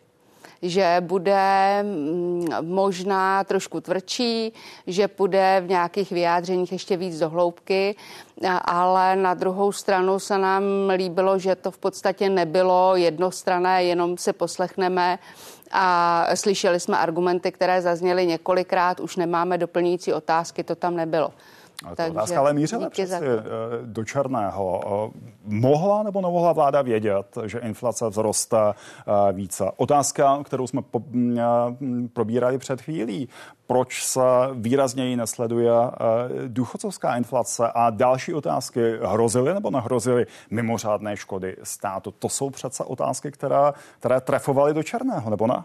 že bude mm, možná trošku tvrdší, že půjde v nějakých vyjádřeních ještě víc do hloubky, ale na druhou stranu se nám líbilo, že to v podstatě nebylo jednostrané, jenom se poslechneme a slyšeli jsme argumenty, které zazněly několikrát, už nemáme doplňující otázky, to tam nebylo. Ale to otázka, ale mířila přeci za... Eh, do černého. Eh, mohla nebo nemohla vláda vědět, že inflace vzroste eh, více? Otázka, kterou jsme mm, probírali před chvílí. Proč se výrazněji nesleduje důchodcovská inflace? A další otázky, hrozily nebo nehrozily mimořádné škody státu? To jsou přece otázky, které, které trefovaly do černého, nebo ne?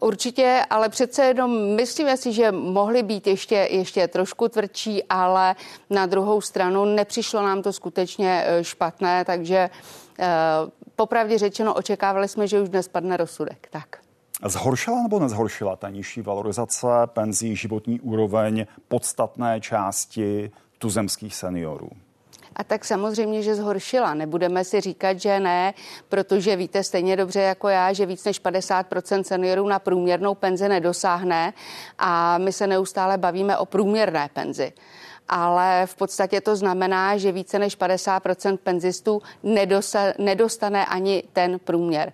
Určitě, ale přece jenom myslíme si, že mohly být ještě, ještě trošku tvrdší, ale na druhou stranu nepřišlo nám to skutečně eh, špatné, takže eh, popravdě řečeno očekávali jsme, že už dnes padne rozsudek. Tak. Zhoršila nebo nezhoršila ta nižší valorizace penzí, životní úroveň podstatné části tuzemských seniorů? A tak samozřejmě, že zhoršila. Nebudeme si říkat, že ne, protože víte stejně dobře jako já, že víc než 50% seniorů na průměrnou penzi nedosáhne a my se neustále bavíme o průměrné penzi ale v podstatě to znamená, že více než 50% penzistů nedostane ani ten průměr.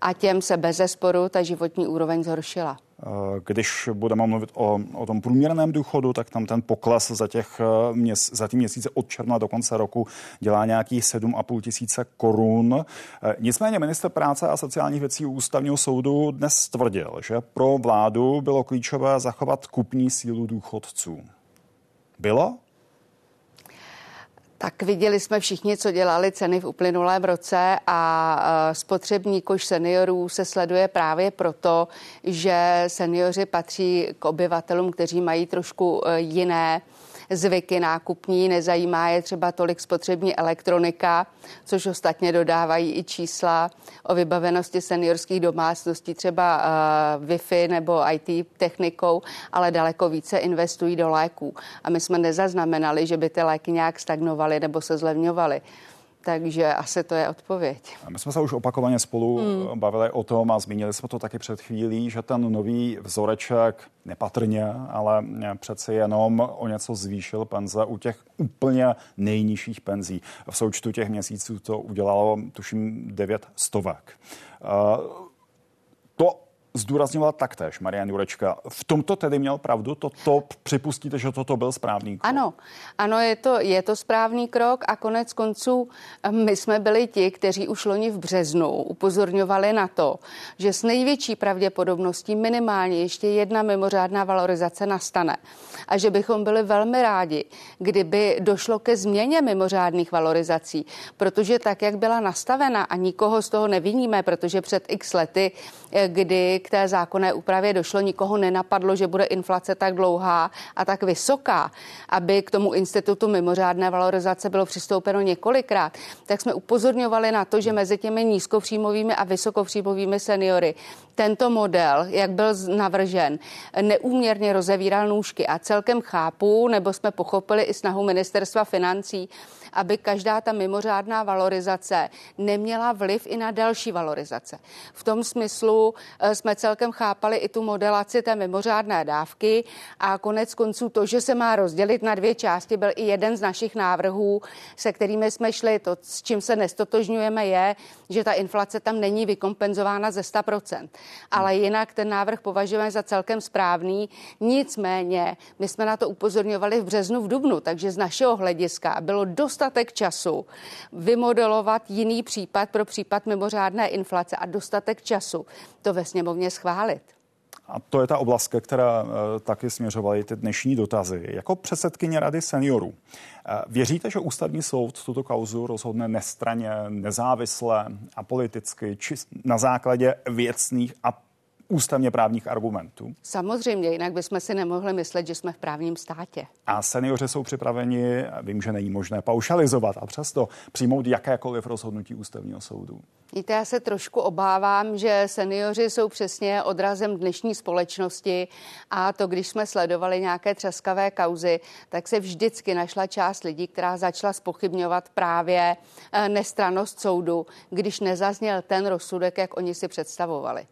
A těm se bez zesporu ta životní úroveň zhoršila. Eh, když budeme mluvit o, o tom průměrném důchodu, tak tam ten pokles za, těch, eh, měs, za ty měsíce od června do konce roku dělá nějakých 7,5 tisíce korun. Eh, nicméně minister práce a sociálních věcí ústavního soudu dnes tvrdil, že pro vládu bylo klíčové zachovat kupní sílu důchodců. Bylo? Tak viděli jsme všichni, co dělali ceny v uplynulém roce a spotřební koš seniorů se sleduje právě proto, že seniori patří k obyvatelům, kteří mají trošku e, jiné zvyky nákupní, nezajímá je třeba tolik spotřební elektronika, což ostatně dodávají i čísla o vybavenosti seniorských domácností, třeba uh, Wi-Fi nebo IT technikou, ale daleko více investují do léků. A my jsme nezaznamenali, že by ty léky nějak stagnovaly nebo se zlevňovaly. Takže asi to je odpověď. My jsme se už opakovaně spolu hmm. bavili o tom a zmínili jsme to taky před chvílí, že ten nový vzoreček nepatrně, ale přece jenom o něco zvýšil penze u těch úplně nejnižších penzí. V součtu těch měsíců to udělalo, tuším, devět stovek. To zdůrazňovala taktéž Marian Jurečka. V tomto tedy měl pravdu? Toto připustíte, že toto byl správný krok? Ano, ano je, to, je to správný krok a konec konců eh, my jsme byli ti, kteří už loni v březnu upozorňovali na to, že s největší pravděpodobností minimálně ještě jedna mimořádná valorizace nastane a že bychom byli velmi rádi, kdyby došlo ke změně mimořádných valorizací, protože tak, jak byla nastavena a nikoho z toho neviníme, protože před x lety, eh, kdy k té zákonné úpravě došlo, nikoho nenapadlo, že bude inflace tak dlouhá a tak vysoká, aby k tomu institutu mimořádné valorizace bylo přistoupeno několikrát, tak jsme upozorňovali na to, že mezi těmi nízkopříjmovými a vysokopříjmovými seniory tento model, jak byl navržen, neúměrně rozevíral nůžky. A celkem chápu, nebo jsme pochopili i snahu ministerstva financí, aby každá ta mimořádná valorizace neměla vliv i na další valorizace. V tom smyslu eh, jsme celkem chápali i tu modelaci té mimořádné dávky a konec konců to, že se má rozdělit na dvě části, byl i jeden z našich návrhů, se kterými jsme šli. To, s čím se nestotožňujeme, je, že ta inflace tam není vykompenzována ze 100%. Ale jinak ten návrh považujeme za celkem správný. Nicméně my jsme na to upozorňovali v březnu, v dubnu, takže z našeho hlediska bylo dostatek času vymodelovat jiný případ pro případ mimořádné inflace a dostatek času to ve sněmovně schválit. A to je ta oblast, ke které eh, taky směřovaly ty dnešní dotazy. Jako předsedkyně Rady seniorů, eh, věříte, že ústavní soud tuto kauzu rozhodne nestraně, nezávisle a politicky, či na základě věcných a ústavně právních argumentů. Samozřejmě, jinak bychom si nemohli myslet, že jsme v právním státě. A seniori jsou připraveni, vím, že není možné paušalizovat a přesto přijmout jakékoliv rozhodnutí ústavního soudu. Víte, já se trošku obávám, že seniori jsou přesně odrazem dnešní společnosti a to, když jsme sledovali nějaké třeskavé kauzy, tak se vždycky našla část lidí, která začala spochybňovat právě eh, nestranost soudu, když nezazněl ten rozsudek, jak oni si představovali.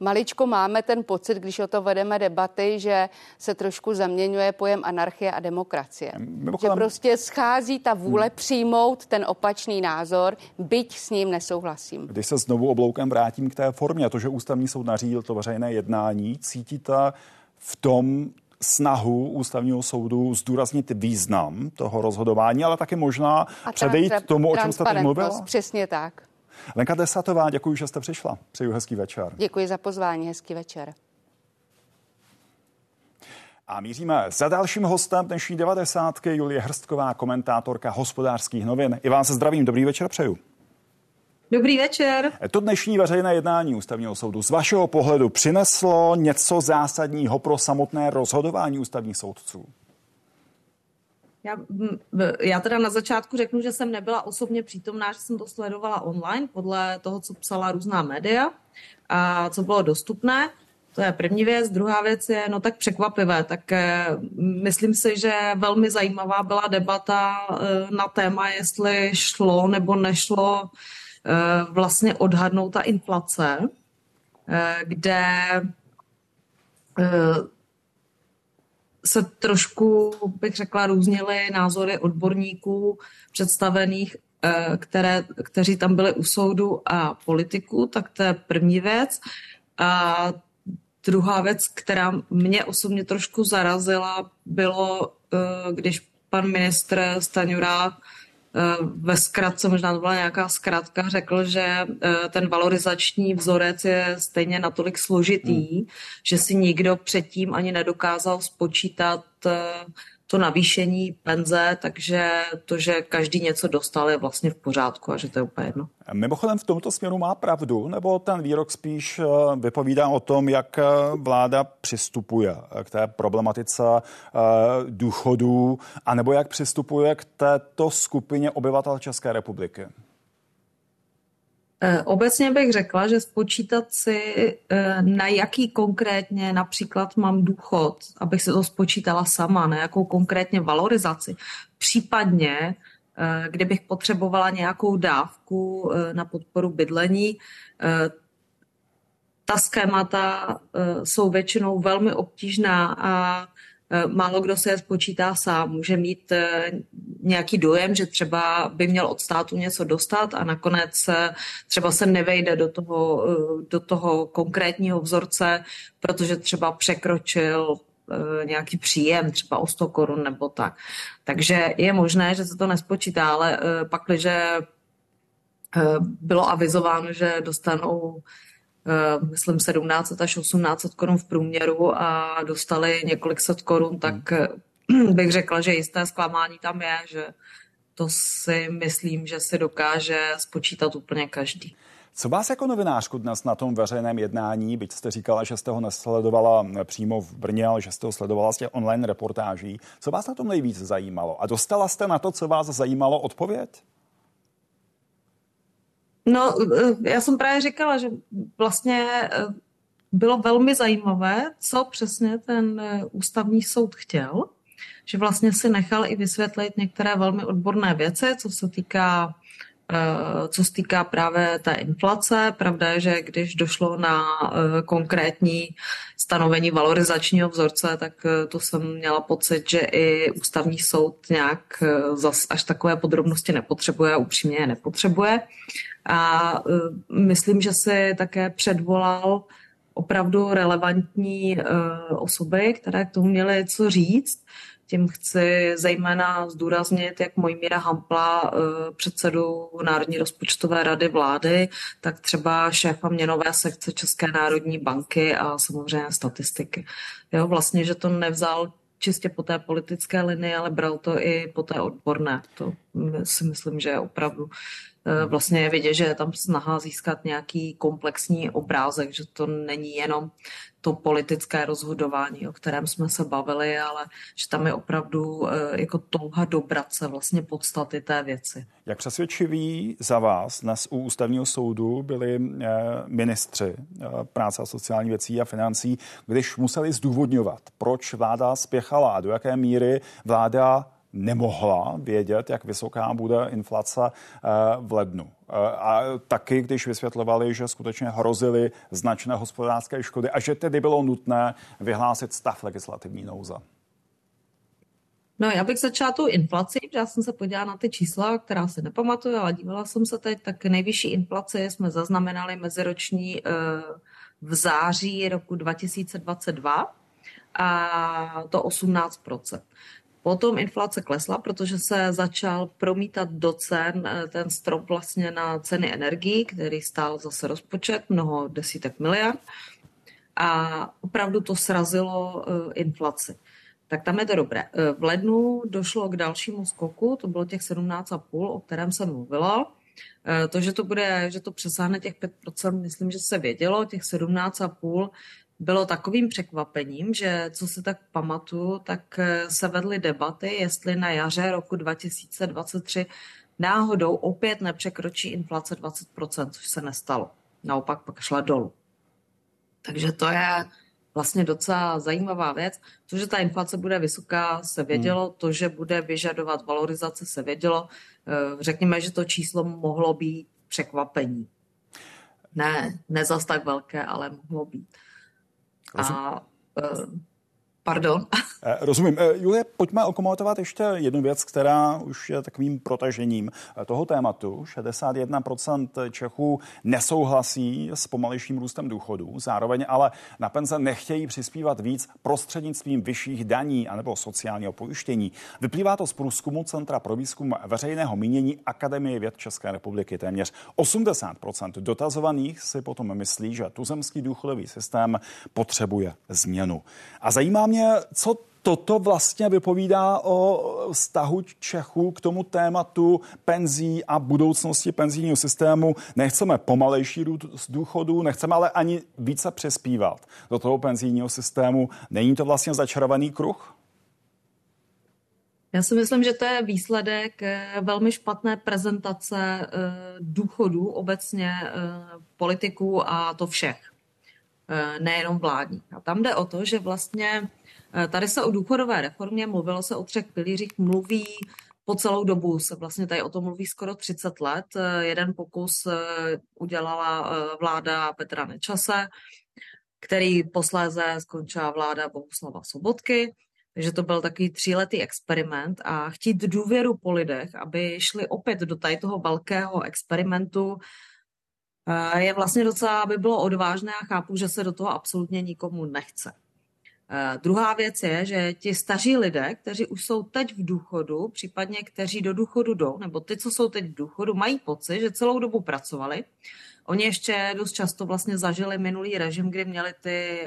Maličko máme ten pocit, když o to vedeme debaty, že se trošku zaměňuje pojem anarchie a demokracie. Mimochodem... Že prostě schází ta vůle hmm. přijmout ten opačný názor, byť s ním nesouhlasím. Když se znovu obloukem vrátím k té formě, to, že ústavní soud nařídil to veřejné jednání, cítíte v tom snahu ústavního soudu zdůraznit význam toho rozhodování, ale taky možná a předejít tomu, o čem jste teď mluvila? Přesně tak. Lenka Desatová, děkuji, že jste přišla. Přeju hezký večer. Děkuji za pozvání, hezký večer. A míříme za dalším hostem dnešní 90. Julie Hrstková, komentátorka hospodářských novin. I vám se zdravím, dobrý večer přeju. Dobrý večer. To dnešní veřejné jednání ústavního soudu z vašeho pohledu přineslo něco zásadního pro samotné rozhodování ústavních soudců? Já, já teda na začátku řeknu, že jsem nebyla osobně přítomná, že jsem to sledovala online podle toho, co psala různá média a co bylo dostupné. To je první věc. Druhá věc je, no tak překvapivé. Tak eh, myslím si, že velmi zajímavá byla debata eh, na téma, jestli šlo nebo nešlo eh, vlastně odhadnout ta inflace, kde se trošku, bych řekla, různily názory odborníků představených, které, kteří tam byli u soudu a politiků, tak to je první věc. A Druhá věc, která mě osobně trošku zarazila, bylo, eh, když pan ministr Staňura eh, ve zkratce, možná to byla nějaká zkratka, řekl, že eh, ten valorizační vzorec je stejně natolik složitý, hmm. že si nikdo předtím ani nedokázal spočítat to navýšení penze, takže to, že každý něco dostal, je vlastně v pořádku a že to je úplně jedno. Mimochodem v tomto směru má pravdu, nebo ten výrok spíš eh, vypovídá o tom, jak eh, vláda přistupuje k té problematice eh, důchodů, anebo jak přistupuje k této skupině obyvatel České republiky? Eh, obecně bych řekla, že spočítat si, eh, na jaký konkrétně například mám důchod, abych se to spočítala sama, na jakou konkrétně valorizaci, případně eh, kdybych potřebovala nějakou dávku na podporu bydlení, ta schémata jsou většinou velmi obtížná a málo kdo se je spočítá sám. Může mít eh, nějaký dojem, že třeba by měl od státu něco dostat a nakonec eh, třeba se nevejde do toho, do toho konkrétního vzorce, protože třeba překročil nějaký příjem, třeba o 100 korun nebo tak. Takže je možné, že se to nespočítá, ale pak, když bylo avizováno, že dostanou Eh, myslím 1700 až 1800 korun v průměru a dostali několik set korun, tak hmm. bych řekla, že jisté zklamání tam je, že to si myslím, že si dokáže spočítat úplně každý. Co vás jako novinářku dnes na tom veřejném jednání, byť jste říkala, že jste ho nesledovala přímo v Brně, ale že jste ho sledovala z těch online reportáží, co vás na tom nejvíc zajímalo? A dostala jste na to, co vás zajímalo, odpověď? No, eh, já jsem právě říkala, že vlastně eh, bylo velmi zajímavé, co přesně ten eh, ústavní soud chtěl, že vlastně si nechal i vysvětlit některé velmi odborné věci, co se týká co se týká právě té inflace. Pravda je, že když došlo na konkrétní stanovení valorizačního vzorce, tak to jsem měla pocit, že i ústavní soud nějak zas až takové podrobnosti nepotřebuje upřímně je nepotřebuje. A myslím, že si také předvolal opravdu relevantní osoby, které k tomu měly co říct. Tím chci zejména zdůraznit, jak Mojmíra Hampla, e, předsedu Národní rozpočtové rady vlády, tak třeba šéfa měnové sekce České národní banky a samozřejmě statistiky. Jo, vlastně, že to nevzal čistě po té politické linii, ale bral to i po té odborné. To si myslím, že je opravdu Eh, vlastně je vidět, že je tam snaha získat nějaký komplexní obrázek, že to není jenom to politické rozhodování, o kterém jsme se bavili, ale že tam je opravdu eh, jako touha dobrat se vlastně podstaty té věci. Jak přesvědčiví za vás dnes u ústavního soudu byli eh, ministři práce a sociální věcí a financí, když museli zdůvodňovat, proč vláda spěchala a do jaké míry vláda nemohla vědět, jak vysoká bude inflace eh, v lednu. Eh, a taky, když vysvětlovali, že skutečně hrozily značné hospodářské škody a že tedy bylo nutné vyhlásit stav legislativní nouze. No, já bych začala tou inflací, já jsem se podívala na ty čísla, která se nepamatuju, ale dívala jsem se teď, tak nejvyšší inflaci jsme zaznamenali meziroční eh, v září roku 2022 a to 18 Potom inflace klesla, protože se začal promítat do cen eh, ten strop vlastně na ceny energií, který stál zase rozpočet mnoho desítek miliard a opravdu to srazilo eh, inflaci. Tak tam je to dobré. Eh, v lednu došlo k dalšímu skoku, to bylo těch 17,5, o kterém jsem mluvila. To, že to bude, že to přesáhne těch 5%, myslím, že se vědělo, těch 17,5 bylo takovým překvapením, že co si tak pamatuju, tak eh, se vedly debaty, jestli na jaře roku 2023 náhodou opět nepřekročí inflace 20%, což se nestalo. Naopak pak šla dolů. Takže to je vlastně docela zajímavá věc. To, že ta inflace bude vysoká, se vědělo, hmm. to, že bude vyžadovat valorizace, se vědělo. Eh, řekněme, že to číslo mohlo být překvapení. Ne, ne zas tak velké, ale mohlo být. A uh, Pardon. Eh, rozumím. Eh, Julie, pojďme okomentovat ještě jednu věc, která už je takovým protažením eh, toho tématu. 61% Čechů nesouhlasí s pomalejším růstem důchodů, zároveň ale na penze nechtějí přispívat víc prostřednictvím vyšších daní anebo sociálního pojištění. Vyplývá to z průzkumu Centra pro výzkum veřejného mínění Akademie věd České republiky. Téměř 80% dotazovaných si potom myslí, že tuzemský důchodový systém potřebuje změnu. A zajímá mě, co toto vlastně vypovídá o vztahu Čechů k tomu tématu penzí a budoucnosti penzijního systému. Nechceme pomalejší z důchodu, nechceme ale ani více přespívat do toho penzijního systému. Není to vlastně začarovaný kruh? Já si myslím, že to je výsledek eh, velmi špatné prezentace eh, důchodů obecně eh, politiků a to všech, nejenom vládních. A tam jde o to, že vlastně tady se o důchodové reformě mluvilo se o třech pilířích, mluví po celou dobu se vlastně tady o tom mluví skoro 30 let. Eh, jeden pokus eh, udělala vláda Petra Nečase, který posléze skončila vláda Bohuslava Sobotky. Takže to byl takový tříletý experiment a chtít důvěru po lidech, aby šli opět do tady toho velkého experimentu, je vlastně docela, aby bylo odvážné a chápu, že se do toho absolutně nikomu nechce. Uh, druhá věc je, že ti staří lidé, kteří už jsou teď v důchodu, případně kteří do důchodu jdou, nebo ty, co jsou teď v důchodu, mají pocit, že celou dobu pracovali. Oni ještě dost často vlastně zažili minulý režim, kdy měli ty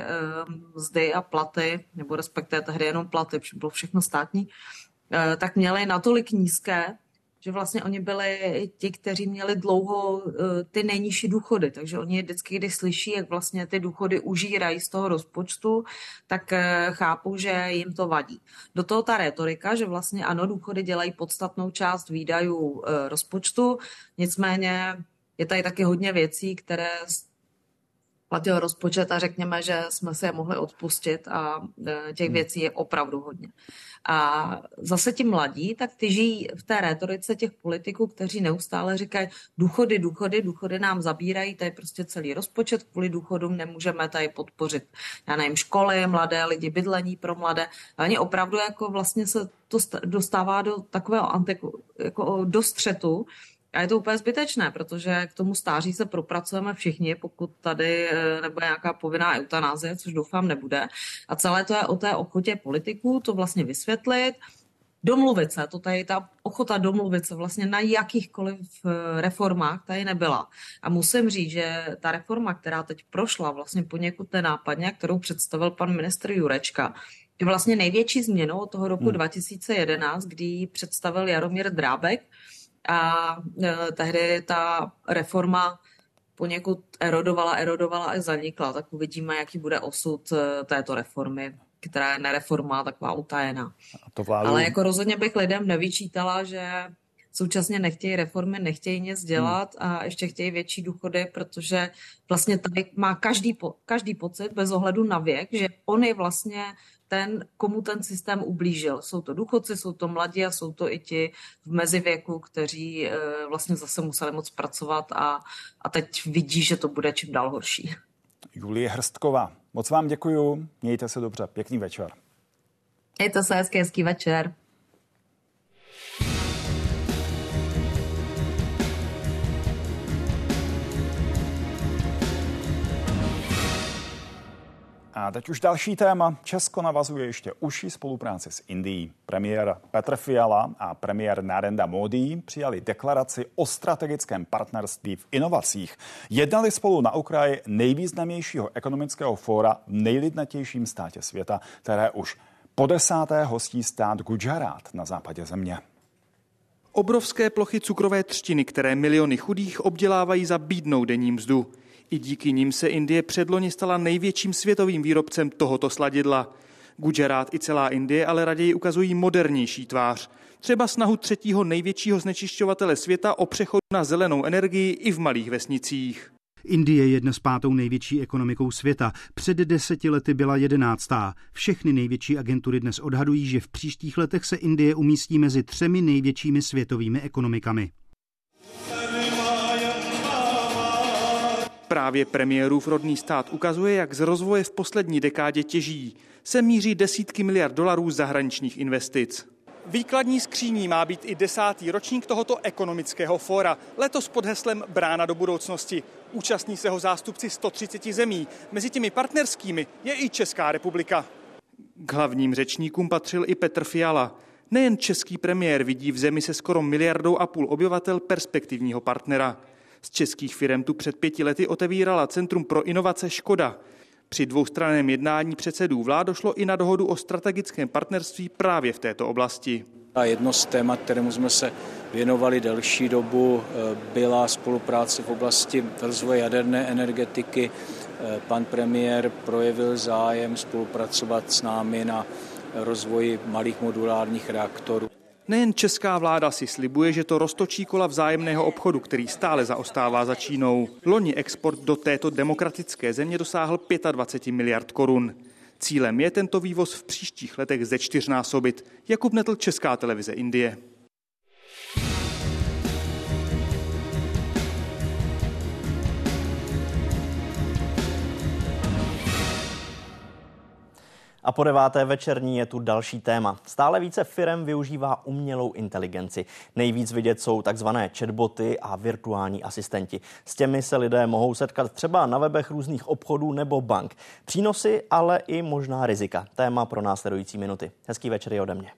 uh, mzdy a platy, nebo respektive tehdy jenom platy, bylo všechno státní, uh, tak měli natolik nízké, že vlastně oni byli ti, kteří měli dlouho eh, ty nejnižší důchody, takže oni vždycky, když slyší, jak vlastně ty důchody užírají z toho rozpočtu, tak eh, chápou, že jim to vadí. Do toho ta retorika, že vlastně ano, důchody dělají podstatnou část výdajů eh, rozpočtu, nicméně je tady taky hodně věcí, které platil rozpočet a řekněme, že jsme si je mohli odpustit a těch hmm. věcí je opravdu hodně. A zase ti mladí, tak ty žijí v té retorice těch politiků, kteří neustále říkají, důchody, důchody, důchody nám zabírají, je prostě celý rozpočet, kvůli důchodům nemůžeme tady podpořit, já nevím, školy, mladé lidi, bydlení pro mladé. A oni opravdu jako vlastně se to dostává do takového antiku, jako do střetu, a je to úplně zbytečné, protože k tomu stáří se propracujeme všichni, pokud tady eh, nebude nějaká povinná eutanázie, což doufám nebude. A celé to je o té ochotě politiků to vlastně vysvětlit, domluvit se, to tady ta ochota domluvit se vlastně na jakýchkoliv eh, reformách tady nebyla. A musím říct, že ta reforma, která teď prošla vlastně poněkud nenápadně, kterou představil pan ministr Jurečka, je vlastně největší změnou od toho roku hmm. 2011, kdy ji představil Jaromír Drábek, a e, tehdy ta reforma poněkud erodovala, erodovala a zanikla. Tak uvidíme, jaký bude osud e, této reformy, která je nereforma, taková utajená. To vládu... Ale jako rozhodně bych lidem nevyčítala, že současně nechtějí reformy, nechtějí nic dělat hmm. a ještě chtějí větší důchody, protože vlastně tady má každý, po, každý pocit bez ohledu na věk, že on je vlastně ten, komu ten systém ublížil. Jsou to důchodci, jsou to mladí a jsou to i ti v mezivěku, kteří eh, vlastně zase museli moc pracovat a, a teď vidí, že to bude čím dál horší. Julie Hrstková, moc vám děkuju, mějte se dobře, pěkný večer. Je to se hezký, hezký večer. A teď už další téma. Česko navazuje ještě užší spolupráci s Indií. Premiér Petr Fiala a premiér Narendra Modi přijali deklaraci o strategickém partnerství v inovacích. Jednali spolu na okraji nejvýznamnějšího ekonomického fóra v nejlidnatějším státě světa, které už po desáté hostí stát Gujarat na západě země. Obrovské plochy cukrové třtiny, které miliony chudých obdělávají za bídnou denní mzdu. I díky nim se Indie předloni stala největším světovým výrobcem tohoto sladidla. Gujarat i celá Indie ale raději ukazují modernější tvář. Třeba snahu třetího největšího znečišťovatele světa o přechodu na zelenou energii i v malých vesnicích. Indie je dnes pátou největší ekonomikou světa. Před deseti lety byla jedenáctá. Všechny největší agentury dnes odhadují, že v příštích letech se Indie umístí mezi třemi největšími světovými ekonomikami. Právě premiérův rodný stát ukazuje, jak z rozvoje v poslední dekádě těží. Se míří desítky miliard dolarů zahraničních investic. Výkladní skříní má být i desátý ročník tohoto ekonomického fóra. Letos pod heslem Brána do budoucnosti. Účastní se ho zástupci 130 zemí. Mezi těmi partnerskými je i Česká republika. K hlavním řečníkům patřil i Petr Fiala. Nejen český premiér vidí v zemi se skoro miliardou a půl obyvatel perspektivního partnera. Z českých firm tu před pěti lety otevírala Centrum pro inovace Škoda. Při dvoustranném jednání předsedů vlád došlo i na dohodu o strategickém partnerství právě v této oblasti. A jedno z témat, kterému jsme se věnovali delší dobu, eh, byla spolupráce v oblasti rozvoje jaderné energetiky. Eh, pan premiér projevil zájem spolupracovat s námi na rozvoji malých modulárních reaktorů. Nejen česká vláda si slibuje, že to roztočí kola vzájemného obchodu, který stále zaostává za Čínou. Loni export do této demokratické země dosáhl 25 miliard korun. Cílem je tento vývoz v příštích letech ze čtyřnásobit. Jakub Netl, Česká televize Indie. A po deváté večerní je tu další téma. Stále více firm využívá umělou inteligenci. Nejvíc vidět jsou takzvané chatboty a virtuální asistenti. S těmi se lidé mohou setkat třeba na webech různých obchodů nebo bank. Přínosy, ale i možná rizika. Téma pro následující minuty. Hezký večer je ode mě.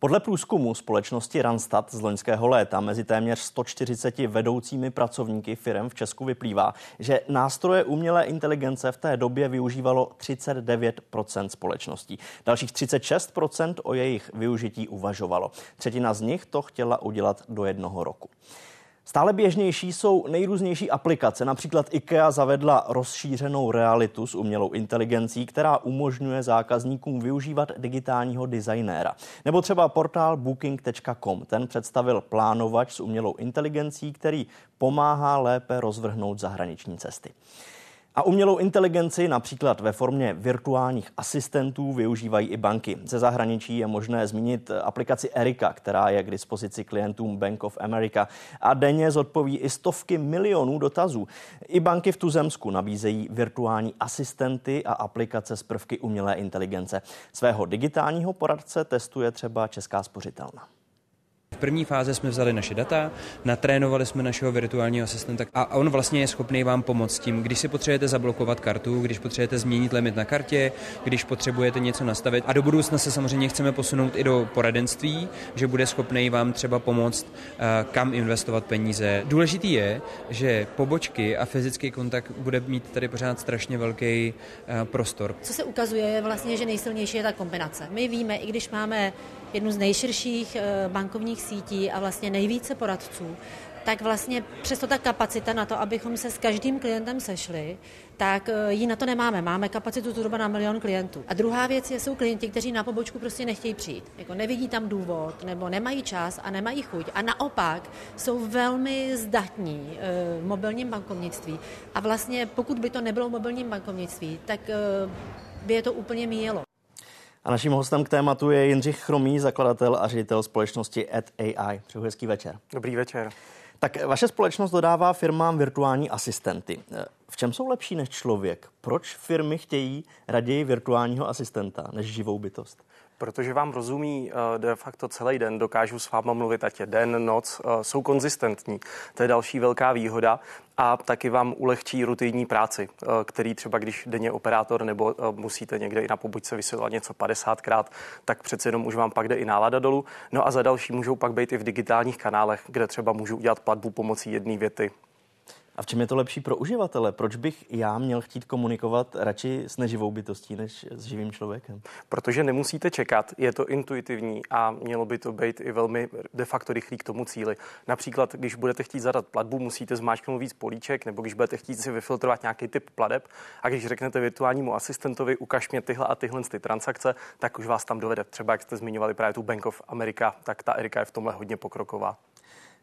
Podle průzkumu společnosti Randstad z loňského léta mezi téměř 140 vedoucími pracovníky firm v Česku vyplývá, že nástroje umělé inteligence v té době využívalo 39% společností. Dalších 36% o jejich využití uvažovalo. Třetina z nich to chtěla udělat do jednoho roku. Stále běžnější jsou nejrůznější aplikace. Například IKEA zavedla rozšířenou realitu s umělou inteligencí, která umožňuje zákazníkům využívat digitálního designéra. Nebo třeba portál booking.com. Ten představil plánovač s umělou inteligencí, který pomáhá lépe rozvrhnout zahraniční cesty. A umělou inteligenci například ve formě virtuálních asistentů využívají i banky. Ze zahraničí je možné zmínit aplikaci Erika, která je k dispozici klientům Bank of America a denně zodpoví i stovky milionů dotazů. I banky v tuzemsku nabízejí virtuální asistenty a aplikace z prvky umělé inteligence. Svého digitálního poradce testuje třeba Česká spořitelna. První fázi jsme vzali naše data, natrénovali jsme našeho virtuálního asistenta a on vlastně je schopný vám pomoct tím, když si potřebujete zablokovat kartu, když potřebujete změnit limit na kartě, když potřebujete něco nastavit. A do budoucna se samozřejmě chceme posunout i do poradenství, že bude schopný vám třeba pomoct, eh, kam investovat peníze. Důležitý je, že pobočky a fyzický kontakt bude mít tady pořád strašně velký eh, prostor. Co se ukazuje je vlastně, že nejsilnější je ta kombinace. My víme, i když máme jednu z nejširších eh, bankovních sítí a vlastně nejvíce poradců, tak vlastně přesto ta kapacita na to, abychom se s každým klientem sešli, tak eh, ji na to nemáme. Máme kapacitu zhruba na milion klientů. A druhá věc je, jsou klienti, kteří na pobočku prostě nechtějí přijít. Jako nevidí tam důvod, nebo nemají čas a nemají chuť. A naopak jsou velmi zdatní v mobilním bankovnictví. A vlastně pokud by to nebylo mobilním bankovnictví, tak by je to úplně míjelo. A naším hostem k tématu je Jindřich Chromý, zakladatel a ředitel společnosti AI. Přeju hezký večer. Dobrý večer. Tak vaše společnost dodává firmám virtuální asistenty. V čem jsou lepší než člověk? Proč firmy chtějí raději virtuálního asistenta než živou bytost? protože vám rozumí eh, de facto celý den, dokážu s váma mluvit, ať je den, noc, eh, jsou konzistentní. To je další velká výhoda a taky vám ulehčí rutinní práci, eh, který třeba když denně operátor nebo musíte někde i na pobočce vysvětlovat něco 50krát, tak přece jenom už vám pak jde i nálada dolů. No a za další můžou pak být i v digitálních kanálech, kde třeba můžu udělat platbu pomocí jedné věty a v čem je to lepší pro uživatele? Proč bych já měl chtít komunikovat radši s neživou bytostí než s živým člověkem? Protože nemusíte čekat, je to intuitivní a mělo by to být i velmi de facto rychlý k tomu cíli. Například, když budete chtít zadat platbu, musíte zmáčknout víc políček, nebo když budete chtít si vyfiltrovat nějaký typ pladeb a když řeknete virtuálnímu asistentovi, ukaž mě tyhle a tyhle ty transakce, tak už vás tam dovede. Třeba jak jste zmiňovali právě tu Bank of America, tak ta Erika je v tomhle hodně pokroková.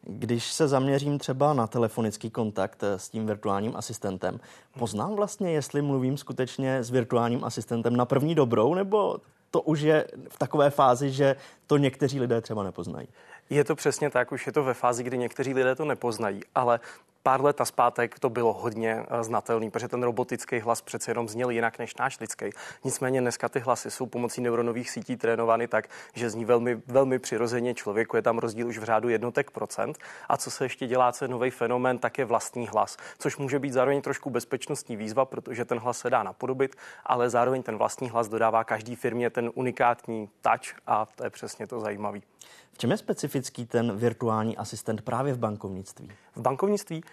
Když se zaměřím třeba na telefonický kontakt eh, s tím virtuálním asistentem, poznám vlastně, jestli mluvím skutečně s virtuálním asistentem na první dobrou, nebo to už je v takové fázi, že to někteří lidé třeba nepoznají. Je to přesně tak, už je to ve fázi, kdy někteří lidé to nepoznají, ale pár let zpátek to bylo hodně eh, znatelný, protože ten robotický hlas přece jenom zněl jinak než náš lidský. Nicméně dneska ty hlasy jsou pomocí neuronových sítí trénovány tak, že zní velmi, velmi přirozeně člověku. Je tam rozdíl už v řádu jednotek procent. A co se ještě dělá, co je nový fenomén, tak je vlastní hlas, což může být zároveň trošku bezpečnostní výzva, protože ten hlas se dá napodobit, ale zároveň ten vlastní hlas dodává každý firmě ten unikátní touch a to je přesně to zajímavé. V čem je specifický ten virtuální asistent právě v bankovnictví? V bankovnictví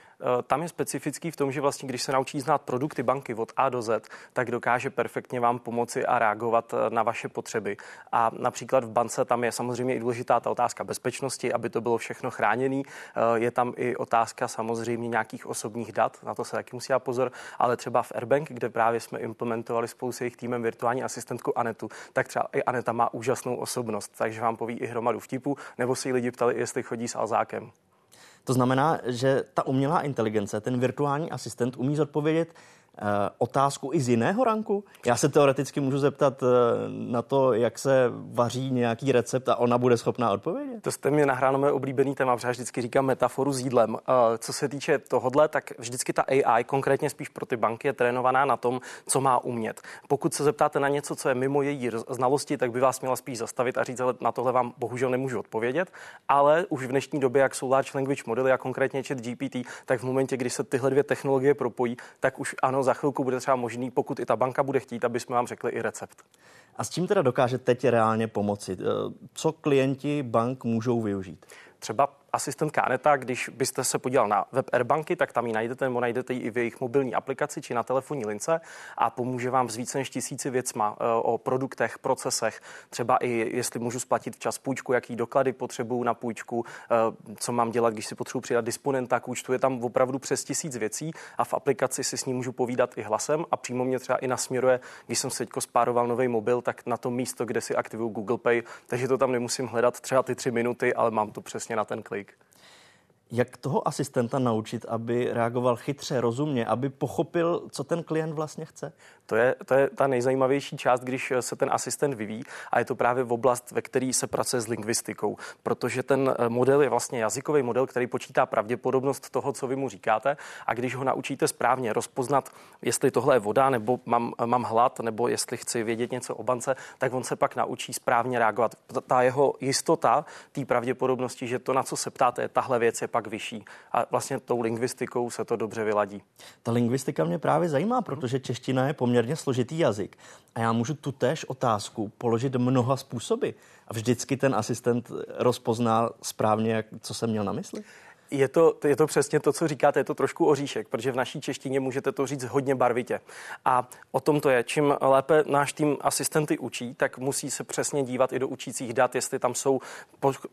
tam je specifický v tom, že vlastně, když se naučí znát produkty banky od A do Z, tak dokáže perfektně vám pomoci a reagovat eh, na vaše potřeby. A například v bance tam je samozřejmě i důležitá ta otázka bezpečnosti, aby to bylo všechno chráněné. Eh, je tam i otázka samozřejmě nějakých osobních dat, na to se taky musí pozor, ale třeba v Airbank, kde právě jsme implementovali spolu s jejich týmem virtuální asistentku Anetu, tak třeba i Aneta má úžasnou osobnost, takže vám poví i hromadu vtipů, nebo si lidi ptali, jestli chodí s Alzákem. To znamená, že ta umělá inteligence, ten virtuální asistent umí zodpovědět otázku i z jiného ranku? Já se teoreticky můžu zeptat eh, na to, jak se vaří nějaký recept a ona bude schopná odpovědět? To jste mi nahráno moje oblíbený téma, protože já vždycky říkám metaforu s jídlem. Eh, co se týče tohodle, tak vždycky ta AI, konkrétně spíš pro ty banky, je trénovaná na tom, co má umět. Pokud se zeptáte na něco, co je mimo její znalosti, tak by vás měla spíš zastavit a říct, ale na tohle vám bohužel nemůžu odpovědět. Ale už v dnešní době, jak jsou large language modely a konkrétně chat GPT, tak v momentě, kdy se tyhle dvě technologie propojí, tak už ano, za chvilku bude třeba možný, pokud i ta banka bude chtít, aby jsme vám řekli i recept. A s čím teda dokáže teď reálně pomoci? Co klienti bank můžou využít? Třeba asistent Kaneta, když byste se podíval na web Airbanky, tak tam ji najdete, nebo najdete ji i v jejich mobilní aplikaci či na telefonní lince a pomůže vám s více než tisíci věcma eh, o produktech, procesech, třeba i jestli můžu splatit včas půjčku, jaký doklady potřebuju na půjčku, eh, co mám dělat, když si potřebuji přidat disponenta k účtu. Je tam opravdu přes tisíc věcí a v aplikaci si s ní můžu povídat i hlasem a přímo mě třeba i nasměruje, když jsem se spároval nový mobil, tak na to místo, kde si aktivuju Google Pay, takže to tam nemusím hledat třeba ty tři minuty, ale mám to přesně na ten klik. like Jak toho asistenta naučit, aby reagoval chytře, rozumně, aby pochopil, co ten klient vlastně chce? To je, to je ta nejzajímavější část, když se ten asistent vyvíjí a je to právě v oblast, ve které se pracuje s lingvistikou, protože ten eh, model je vlastně jazykový model, který počítá pravděpodobnost toho, co vy mu říkáte a když ho naučíte správně rozpoznat, jestli tohle je voda, nebo mám, mám hlad, nebo jestli chci vědět něco o bance, tak on se pak naučí správně reagovat. Ta jeho jistota té pravděpodobnosti, že to, na co se ptáte, je tahle věc, je pak vyšší. A vlastně tou lingvistikou se to dobře vyladí. Ta lingvistika mě právě zajímá, protože čeština je poměrně složitý jazyk a já můžu tu též otázku položit mnoha způsoby a vždycky ten asistent rozpozná správně, co jsem měl na mysli? Je to, je to přesně to, co říkáte, je to trošku oříšek, protože v naší češtině můžete to říct hodně barvitě. A o tom to je. Čím lépe náš tým asistenty učí, tak musí se přesně dívat i do učících dat, jestli tam jsou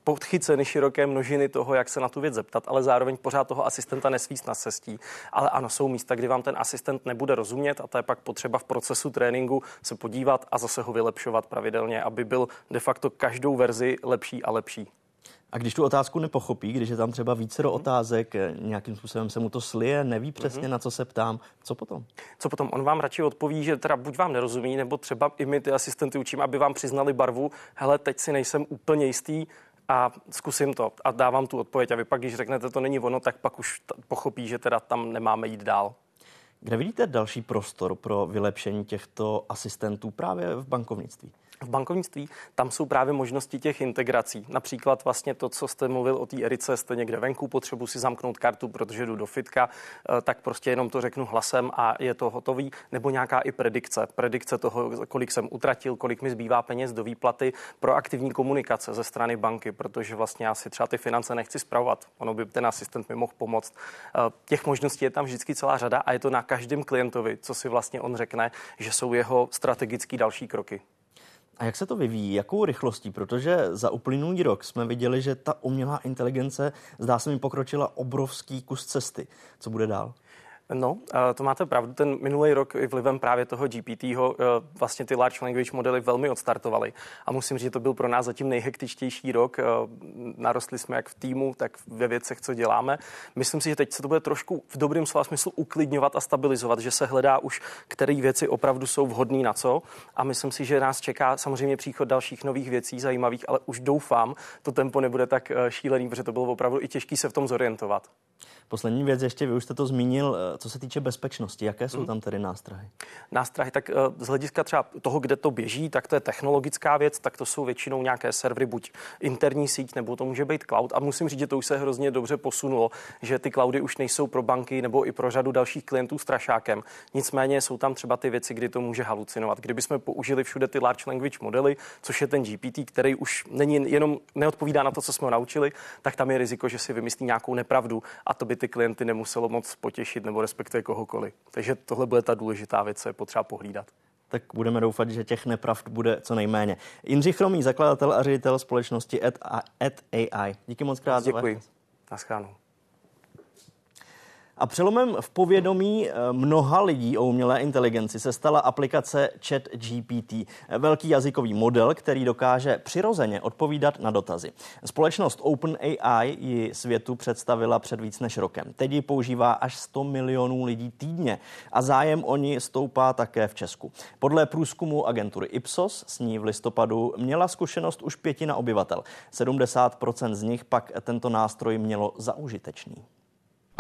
podchyceny široké množiny toho, jak se na tu věc zeptat, ale zároveň pořád toho asistenta nesvíst na cestí. Ale ano, jsou místa, kdy vám ten asistent nebude rozumět a to je pak potřeba v procesu tréninku se podívat a zase ho vylepšovat pravidelně, aby byl de facto každou verzi lepší a lepší. A když tu otázku nepochopí, když je tam třeba více do otázek, eh, nějakým způsobem se mu to slije, neví přesně, mm-hmm. na co se ptám, co potom? Co potom? On vám radši odpoví, že teda buď vám nerozumí, nebo třeba i my ty asistenty učím, aby vám přiznali barvu. Hele, teď si nejsem úplně jistý, a zkusím to a dávám tu odpověď. A vy pak, když řeknete, to není ono, tak pak už pochopí, že teda tam nemáme jít dál. Kde vidíte další prostor pro vylepšení těchto asistentů právě v bankovnictví? V bankovnictví, tam jsou právě možnosti těch integrací. Například vlastně to, co jste mluvil o té Erice, jste někde venku, potřebuji si zamknout kartu, protože jdu do fitka, eh, tak prostě jenom to řeknu hlasem a je to hotový. Nebo nějaká i predikce. Predikce toho, kolik jsem utratil, kolik mi zbývá peněz do výplaty, proaktivní komunikace ze strany banky, protože vlastně já si třeba ty finance nechci zpravovat. Ono by ten asistent mi mohl pomoct. Eh, těch možností je tam vždycky celá řada a je to na každém klientovi, co si vlastně on řekne, že jsou jeho strategické další kroky. A jak se to vyvíjí? Jakou rychlostí? Protože za uplynulý rok jsme viděli, že ta umělá inteligence zdá se mi pokročila obrovský kus cesty. Co bude dál? No, to máte pravdu. Ten minulý rok i vlivem právě toho GPT ho eh, vlastně ty large language modely velmi odstartovaly. A musím říct, že to byl pro nás zatím nejhektičtější rok. Eh, narostli jsme jak v týmu, tak ve věcech, co děláme. Myslím si, že teď se to bude trošku v dobrém slova smyslu uklidňovat a stabilizovat, že se hledá už, které věci opravdu jsou vhodné na co. A myslím si, že nás čeká samozřejmě příchod dalších nových věcí zajímavých, ale už doufám, to tempo nebude tak šílený, protože to bylo opravdu i těžké se v tom zorientovat. Poslední věc ještě, vy už jste to zmínil, eh, co se týče bezpečnosti, jaké jsou hmm. tam tedy nástrahy? Nástrahy, tak eh, z hlediska třeba toho, kde to běží, tak to je technologická věc, tak to jsou většinou nějaké servery, buď interní síť, nebo to může být cloud. A musím říct, že to už se hrozně dobře posunulo, že ty cloudy už nejsou pro banky nebo i pro řadu dalších klientů strašákem. Nicméně jsou tam třeba ty věci, kdy to může halucinovat. Kdybychom použili všude ty large language modely, což je ten GPT, který už není jenom neodpovídá na to, co jsme ho naučili, tak tam je riziko, že si vymyslí nějakou nepravdu a to by ty klienty nemuselo moc potěšit nebo respektive kohokoliv. Takže tohle bude ta důležitá věc, co je potřeba pohlídat tak budeme doufat, že těch nepravd bude co nejméně. Jindřich Chromý, zakladatel a ředitel společnosti At AI. Díky moc krát. Děkuji. Naschledanou. A přelomem v povědomí eh, mnoha lidí o umělé inteligenci se stala aplikace ChatGPT, velký jazykový model, který dokáže přirozeně odpovídat na dotazy. Společnost OpenAI ji světu představila před víc než rokem. Teď ji používá až 100 milionů lidí týdně a zájem o ní stoupá také v Česku. Podle průzkumu agentury Ipsos s ní v listopadu měla zkušenost už pětina obyvatel. 70% z nich pak tento nástroj mělo za užitečný.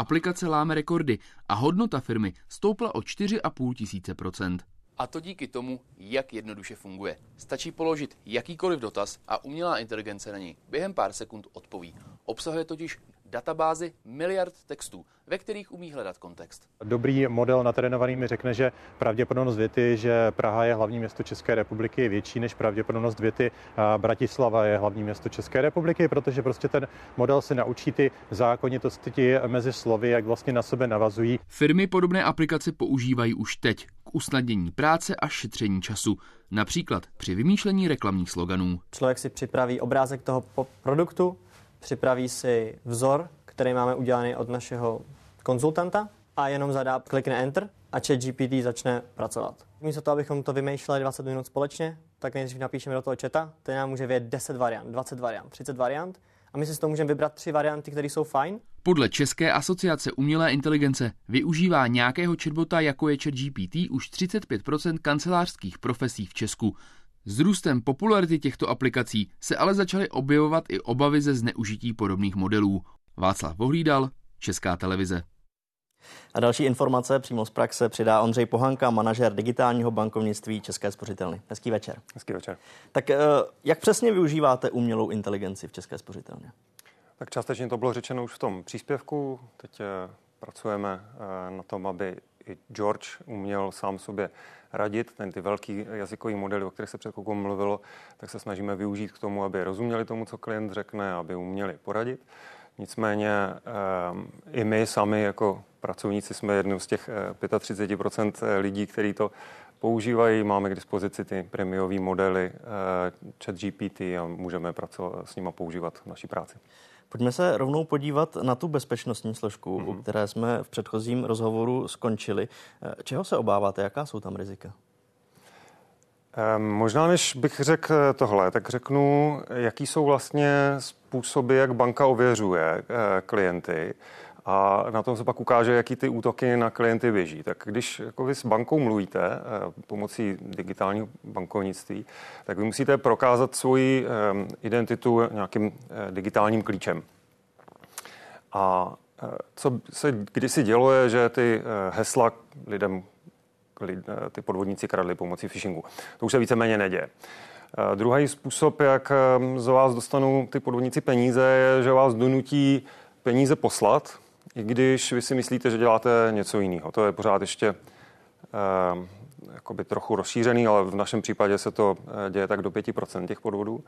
Aplikace láme rekordy a hodnota firmy stoupla o 4,5 tisíce procent. A to díky tomu, jak jednoduše funguje. Stačí položit jakýkoliv dotaz a umělá inteligence na něj během pár sekund odpoví. Obsahuje totiž databázi miliard textů, ve kterých umí hledat kontext. Dobrý model natrénovaný mi řekne, že pravděpodobnost věty, že Praha je hlavní město České republiky, je větší než pravděpodobnost věty Bratislava je hlavní město České republiky, protože prostě ten model se naučí ty zákonitosti mezi slovy, jak vlastně na sebe navazují. Firmy podobné aplikace používají už teď k usnadnění práce a šetření času. Například při vymýšlení reklamních sloganů. Člověk si připraví obrázek toho produktu, připraví si vzor, který máme udělaný od našeho konzultanta a jenom zadá, klikne Enter a chat GPT začne pracovat. Místo toho, abychom to vymýšleli 20 minut společně, tak nejdřív napíšeme do toho chata, ten nám může vědět 10 variant, 20 variant, 30 variant a my si z toho můžeme vybrat tři varianty, které jsou fajn. Podle České asociace umělé inteligence využívá nějakého chatbota, jako je ChatGPT, už 35% kancelářských profesí v Česku. S růstem popularity těchto aplikací se ale začaly objevovat i obavy ze zneužití podobných modelů. Václav Vohlídal, Česká televize. A další informace přímo z praxe přidá Ondřej Pohanka, manažer digitálního bankovnictví České spořitelny. Hezký večer. Hezký večer. Tak eh, jak přesně využíváte umělou inteligenci v České spořitelně? Tak částečně to bylo řečeno už v tom příspěvku. Teď eh, pracujeme eh, na tom, aby i George uměl sám sobě radit. Ten ty velký jazykový modely, o kterých se před chvilkou mluvilo, tak se snažíme využít k tomu, aby rozuměli tomu, co klient řekne, aby uměli poradit. Nicméně i my sami jako pracovníci jsme jednou z těch 35% lidí, kteří to používají. Máme k dispozici ty prémiové modely chat GPT a můžeme pracovat s nimi používat v naší práci. Pojďme se rovnou podívat na tu bezpečnostní složku, mm-hmm. u mhm. které jsme v předchozím rozhovoru skončili. Čeho se obáváte? Jaká jsou tam rizika? Možná, než bych řekl tohle, tak řeknu, jaký jsou vlastně způsoby, jak banka ověřuje eh, klienty a na tom se pak ukáže, jaký ty útoky na klienty běží. Tak když jako vy s bankou mluvíte eh, pomocí digitálního bankovnictví, tak vy musíte prokázat svoji eh, identitu nějakým digitálním klíčem. A co se kdysi dělo, je, že ty hesla lidem Eh, ty podvodníci kradli pomocí phishingu. To už se víceméně neděje. Eh, druhý způsob, jak eh, z vás dostanou ty podvodníci peníze, je, že vás donutí peníze poslat, i když vy si myslíte, že děláte něco jiného. To je pořád ještě eh, trochu rozšířený, ale v našem případě se to děje tak do 5% těch podvodů.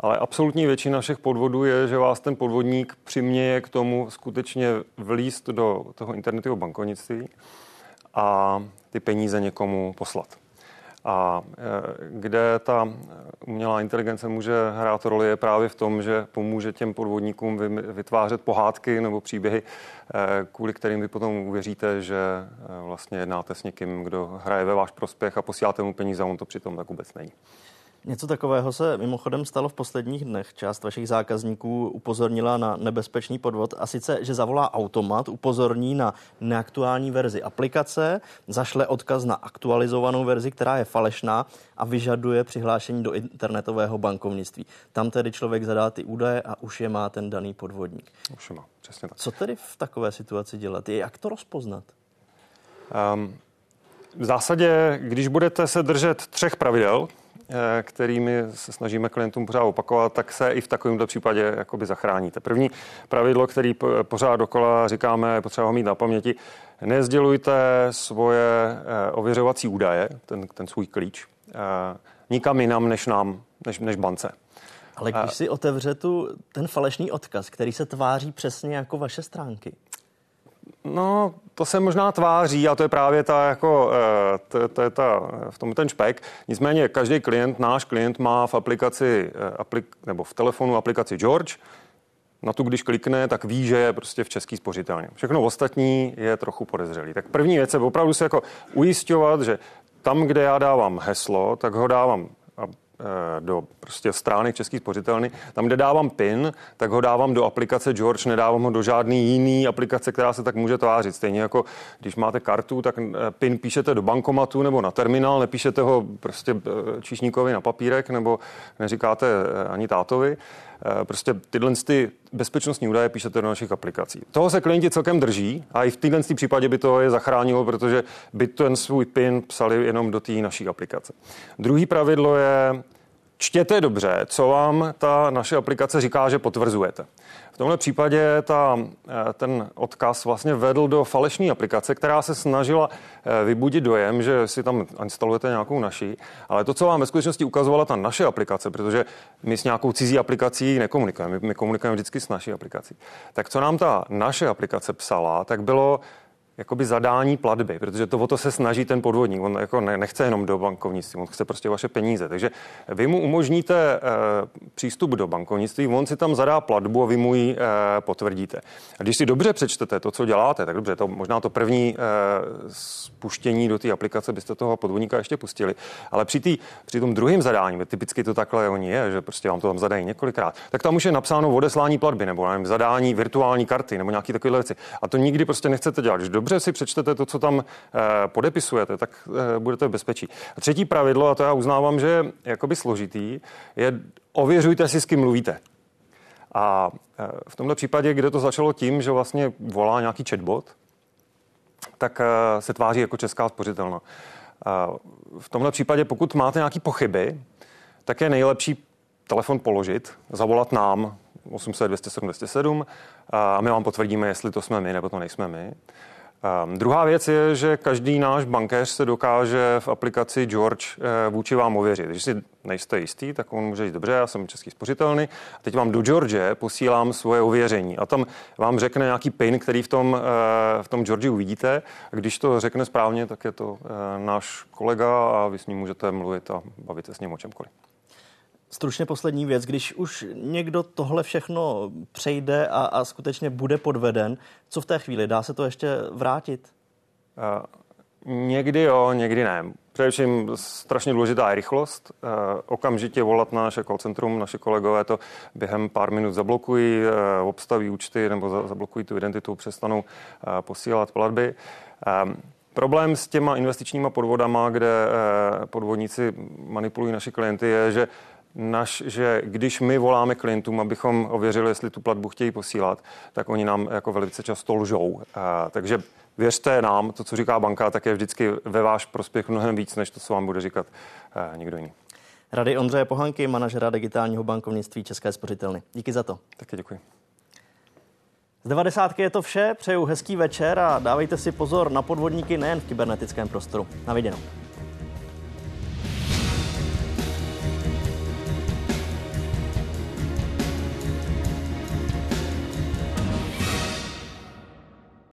Ale absolutní většina všech podvodů je, že vás ten podvodník přiměje k tomu skutečně vlíst do toho internetového bankovnictví a ty peníze někomu poslat. A e, kde ta umělá inteligence může hrát roli je právě v tom, že pomůže těm podvodníkům vytvářet pohádky nebo příběhy, e, kvůli kterým vy potom uvěříte, že e, vlastně jednáte s někým, kdo hraje ve váš prospěch a posíláte mu peníze a on to přitom tak vůbec není. Něco takového se mimochodem stalo v posledních dnech. Část vašich zákazníků upozornila na nebezpečný podvod a sice, že zavolá automat, upozorní na neaktuální verzi aplikace, zašle odkaz na aktualizovanou verzi, která je falešná a vyžaduje přihlášení do internetového bankovnictví. Tam tedy člověk zadá ty údaje a už je má ten daný podvodník. Už má, přesně tak. Co tedy v takové situaci dělat? Je jak to rozpoznat? Um, v zásadě, když budete se držet třech pravidel, kterými se snažíme klientům pořád opakovat, tak se i v takovémto případě jakoby zachráníte. První pravidlo, který pořád dokola říkáme, je potřeba ho mít na paměti, nezdělujte svoje eh, ověřovací údaje, ten, ten svůj klíč, eh, nikam jinam než nám, než, než bance. Ale když si otevře tu, ten falešný odkaz, který se tváří přesně jako vaše stránky, No, to se možná tváří a to je právě ta, jako, eh, to, to je ta, v tom ten špek. Nicméně každý klient, náš klient má v aplikaci, eh, aplik, nebo v telefonu aplikaci George, na tu, když klikne, tak ví, že je prostě v český spořitelně. Všechno ostatní je trochu podezřelý. Tak první věc je opravdu se jako ujistovat, že tam, kde já dávám heslo, tak ho dávám Eh, do prostě stránek Český spořitelny. Tam, kde dávám PIN, tak ho dávám do aplikace George, nedávám ho do žádný jiný aplikace, která se tak může tvářit. Stejně jako když máte kartu, tak eh, PIN píšete do bankomatu nebo na terminál, nepíšete ho prostě eh, číšníkovi na papírek nebo neříkáte ani tátovi. Prostě tyhle ty bezpečnostní údaje píšete do našich aplikací. Toho se klienti celkem drží a i v téhle případě by to je zachránilo, protože by ten svůj PIN psali jenom do té naší aplikace. Druhý pravidlo je, čtěte dobře, co vám ta naše aplikace říká, že potvrzujete. V tomhle případě ta, eh, ten odkaz vlastně vedl do falešné aplikace, která se snažila eh, vybudit dojem, že si tam instalujete nějakou naší, ale to, co vám ve skutečnosti ukazovala ta naše aplikace, protože my s nějakou cizí aplikací nekomunikujeme, my komunikujeme vždycky s naší aplikací, tak co nám ta naše aplikace psala, tak bylo, jakoby zadání platby, protože to o to se snaží ten podvodník. On jako nechce jenom do bankovnictví, on chce prostě vaše peníze. Takže vy mu umožníte e, přístup do bankovnictví, on si tam zadá platbu a vy mu ji e, potvrdíte. A když si dobře přečtete to, co děláte, tak dobře, to možná to první e, spuštění do té aplikace byste toho podvodníka ještě pustili. Ale při, tý, při tom druhém zadání, typicky to takhle oni je, že prostě vám to tam zadají několikrát, tak tam už je napsáno odeslání platby nebo nevím, zadání virtuální karty nebo nějaké takové věci. A to nikdy prostě nechcete dělat. Když dobře dobře si přečtete to, co tam eh, podepisujete, tak eh, budete v bezpečí. A třetí pravidlo, a to já uznávám, že je jakoby složitý, je ověřujte si, s kým mluvíte. A eh, v tomto případě, kde to začalo tím, že vlastně volá nějaký chatbot, tak se tváří jako česká spořitelna. V tomhle případě, pokud máte nějaké pochyby, tak je nejlepší telefon položit, zavolat nám 800 207 207 a my vám potvrdíme, jestli to jsme my nebo to nejsme my. Um, druhá věc je, že každý náš bankéř se dokáže v aplikaci George uh, vůči vám ověřit. Když si nejste jistý, tak on může říct, dobře, já jsem český spořitelný, a teď vám do George posílám svoje ověření a tam vám řekne nějaký PIN, který v tom, uh, v tom George uvidíte. A když to řekne správně, tak je to uh, náš kolega a vy s ním můžete mluvit a bavit se s ním o čemkoliv. Stručně poslední věc, když už někdo tohle všechno přejde a, a skutečně bude podveden, co v té chvíli? Dá se to ještě vrátit? Uh, někdy jo, někdy ne. Především strašně důležitá je rychlost. Uh, okamžitě volat na naše call centrum, naše kolegové to během pár minut zablokují, uh, obstaví účty nebo za, zablokují tu identitu, přestanou uh, posílat platby. Problém s těma investičníma podvodama, kde podvodníci manipulují naši klienty, je, že naš, že když my voláme klientům, abychom ověřili, jestli tu platbu chtějí posílat, tak oni nám jako velice často lžou. A, takže věřte nám, to, co říká banka, tak je vždycky ve váš prospěch mnohem víc, než to, co vám bude říkat a, někdo jiný. Rady Ondřeje Pohanky, manažera digitálního bankovnictví České spořitelny. Díky za to. Taky děkuji. Z 90. je to vše, přeju hezký večer a dávejte si pozor na podvodníky nejen v kybernetickém prostoru. Na viděnou.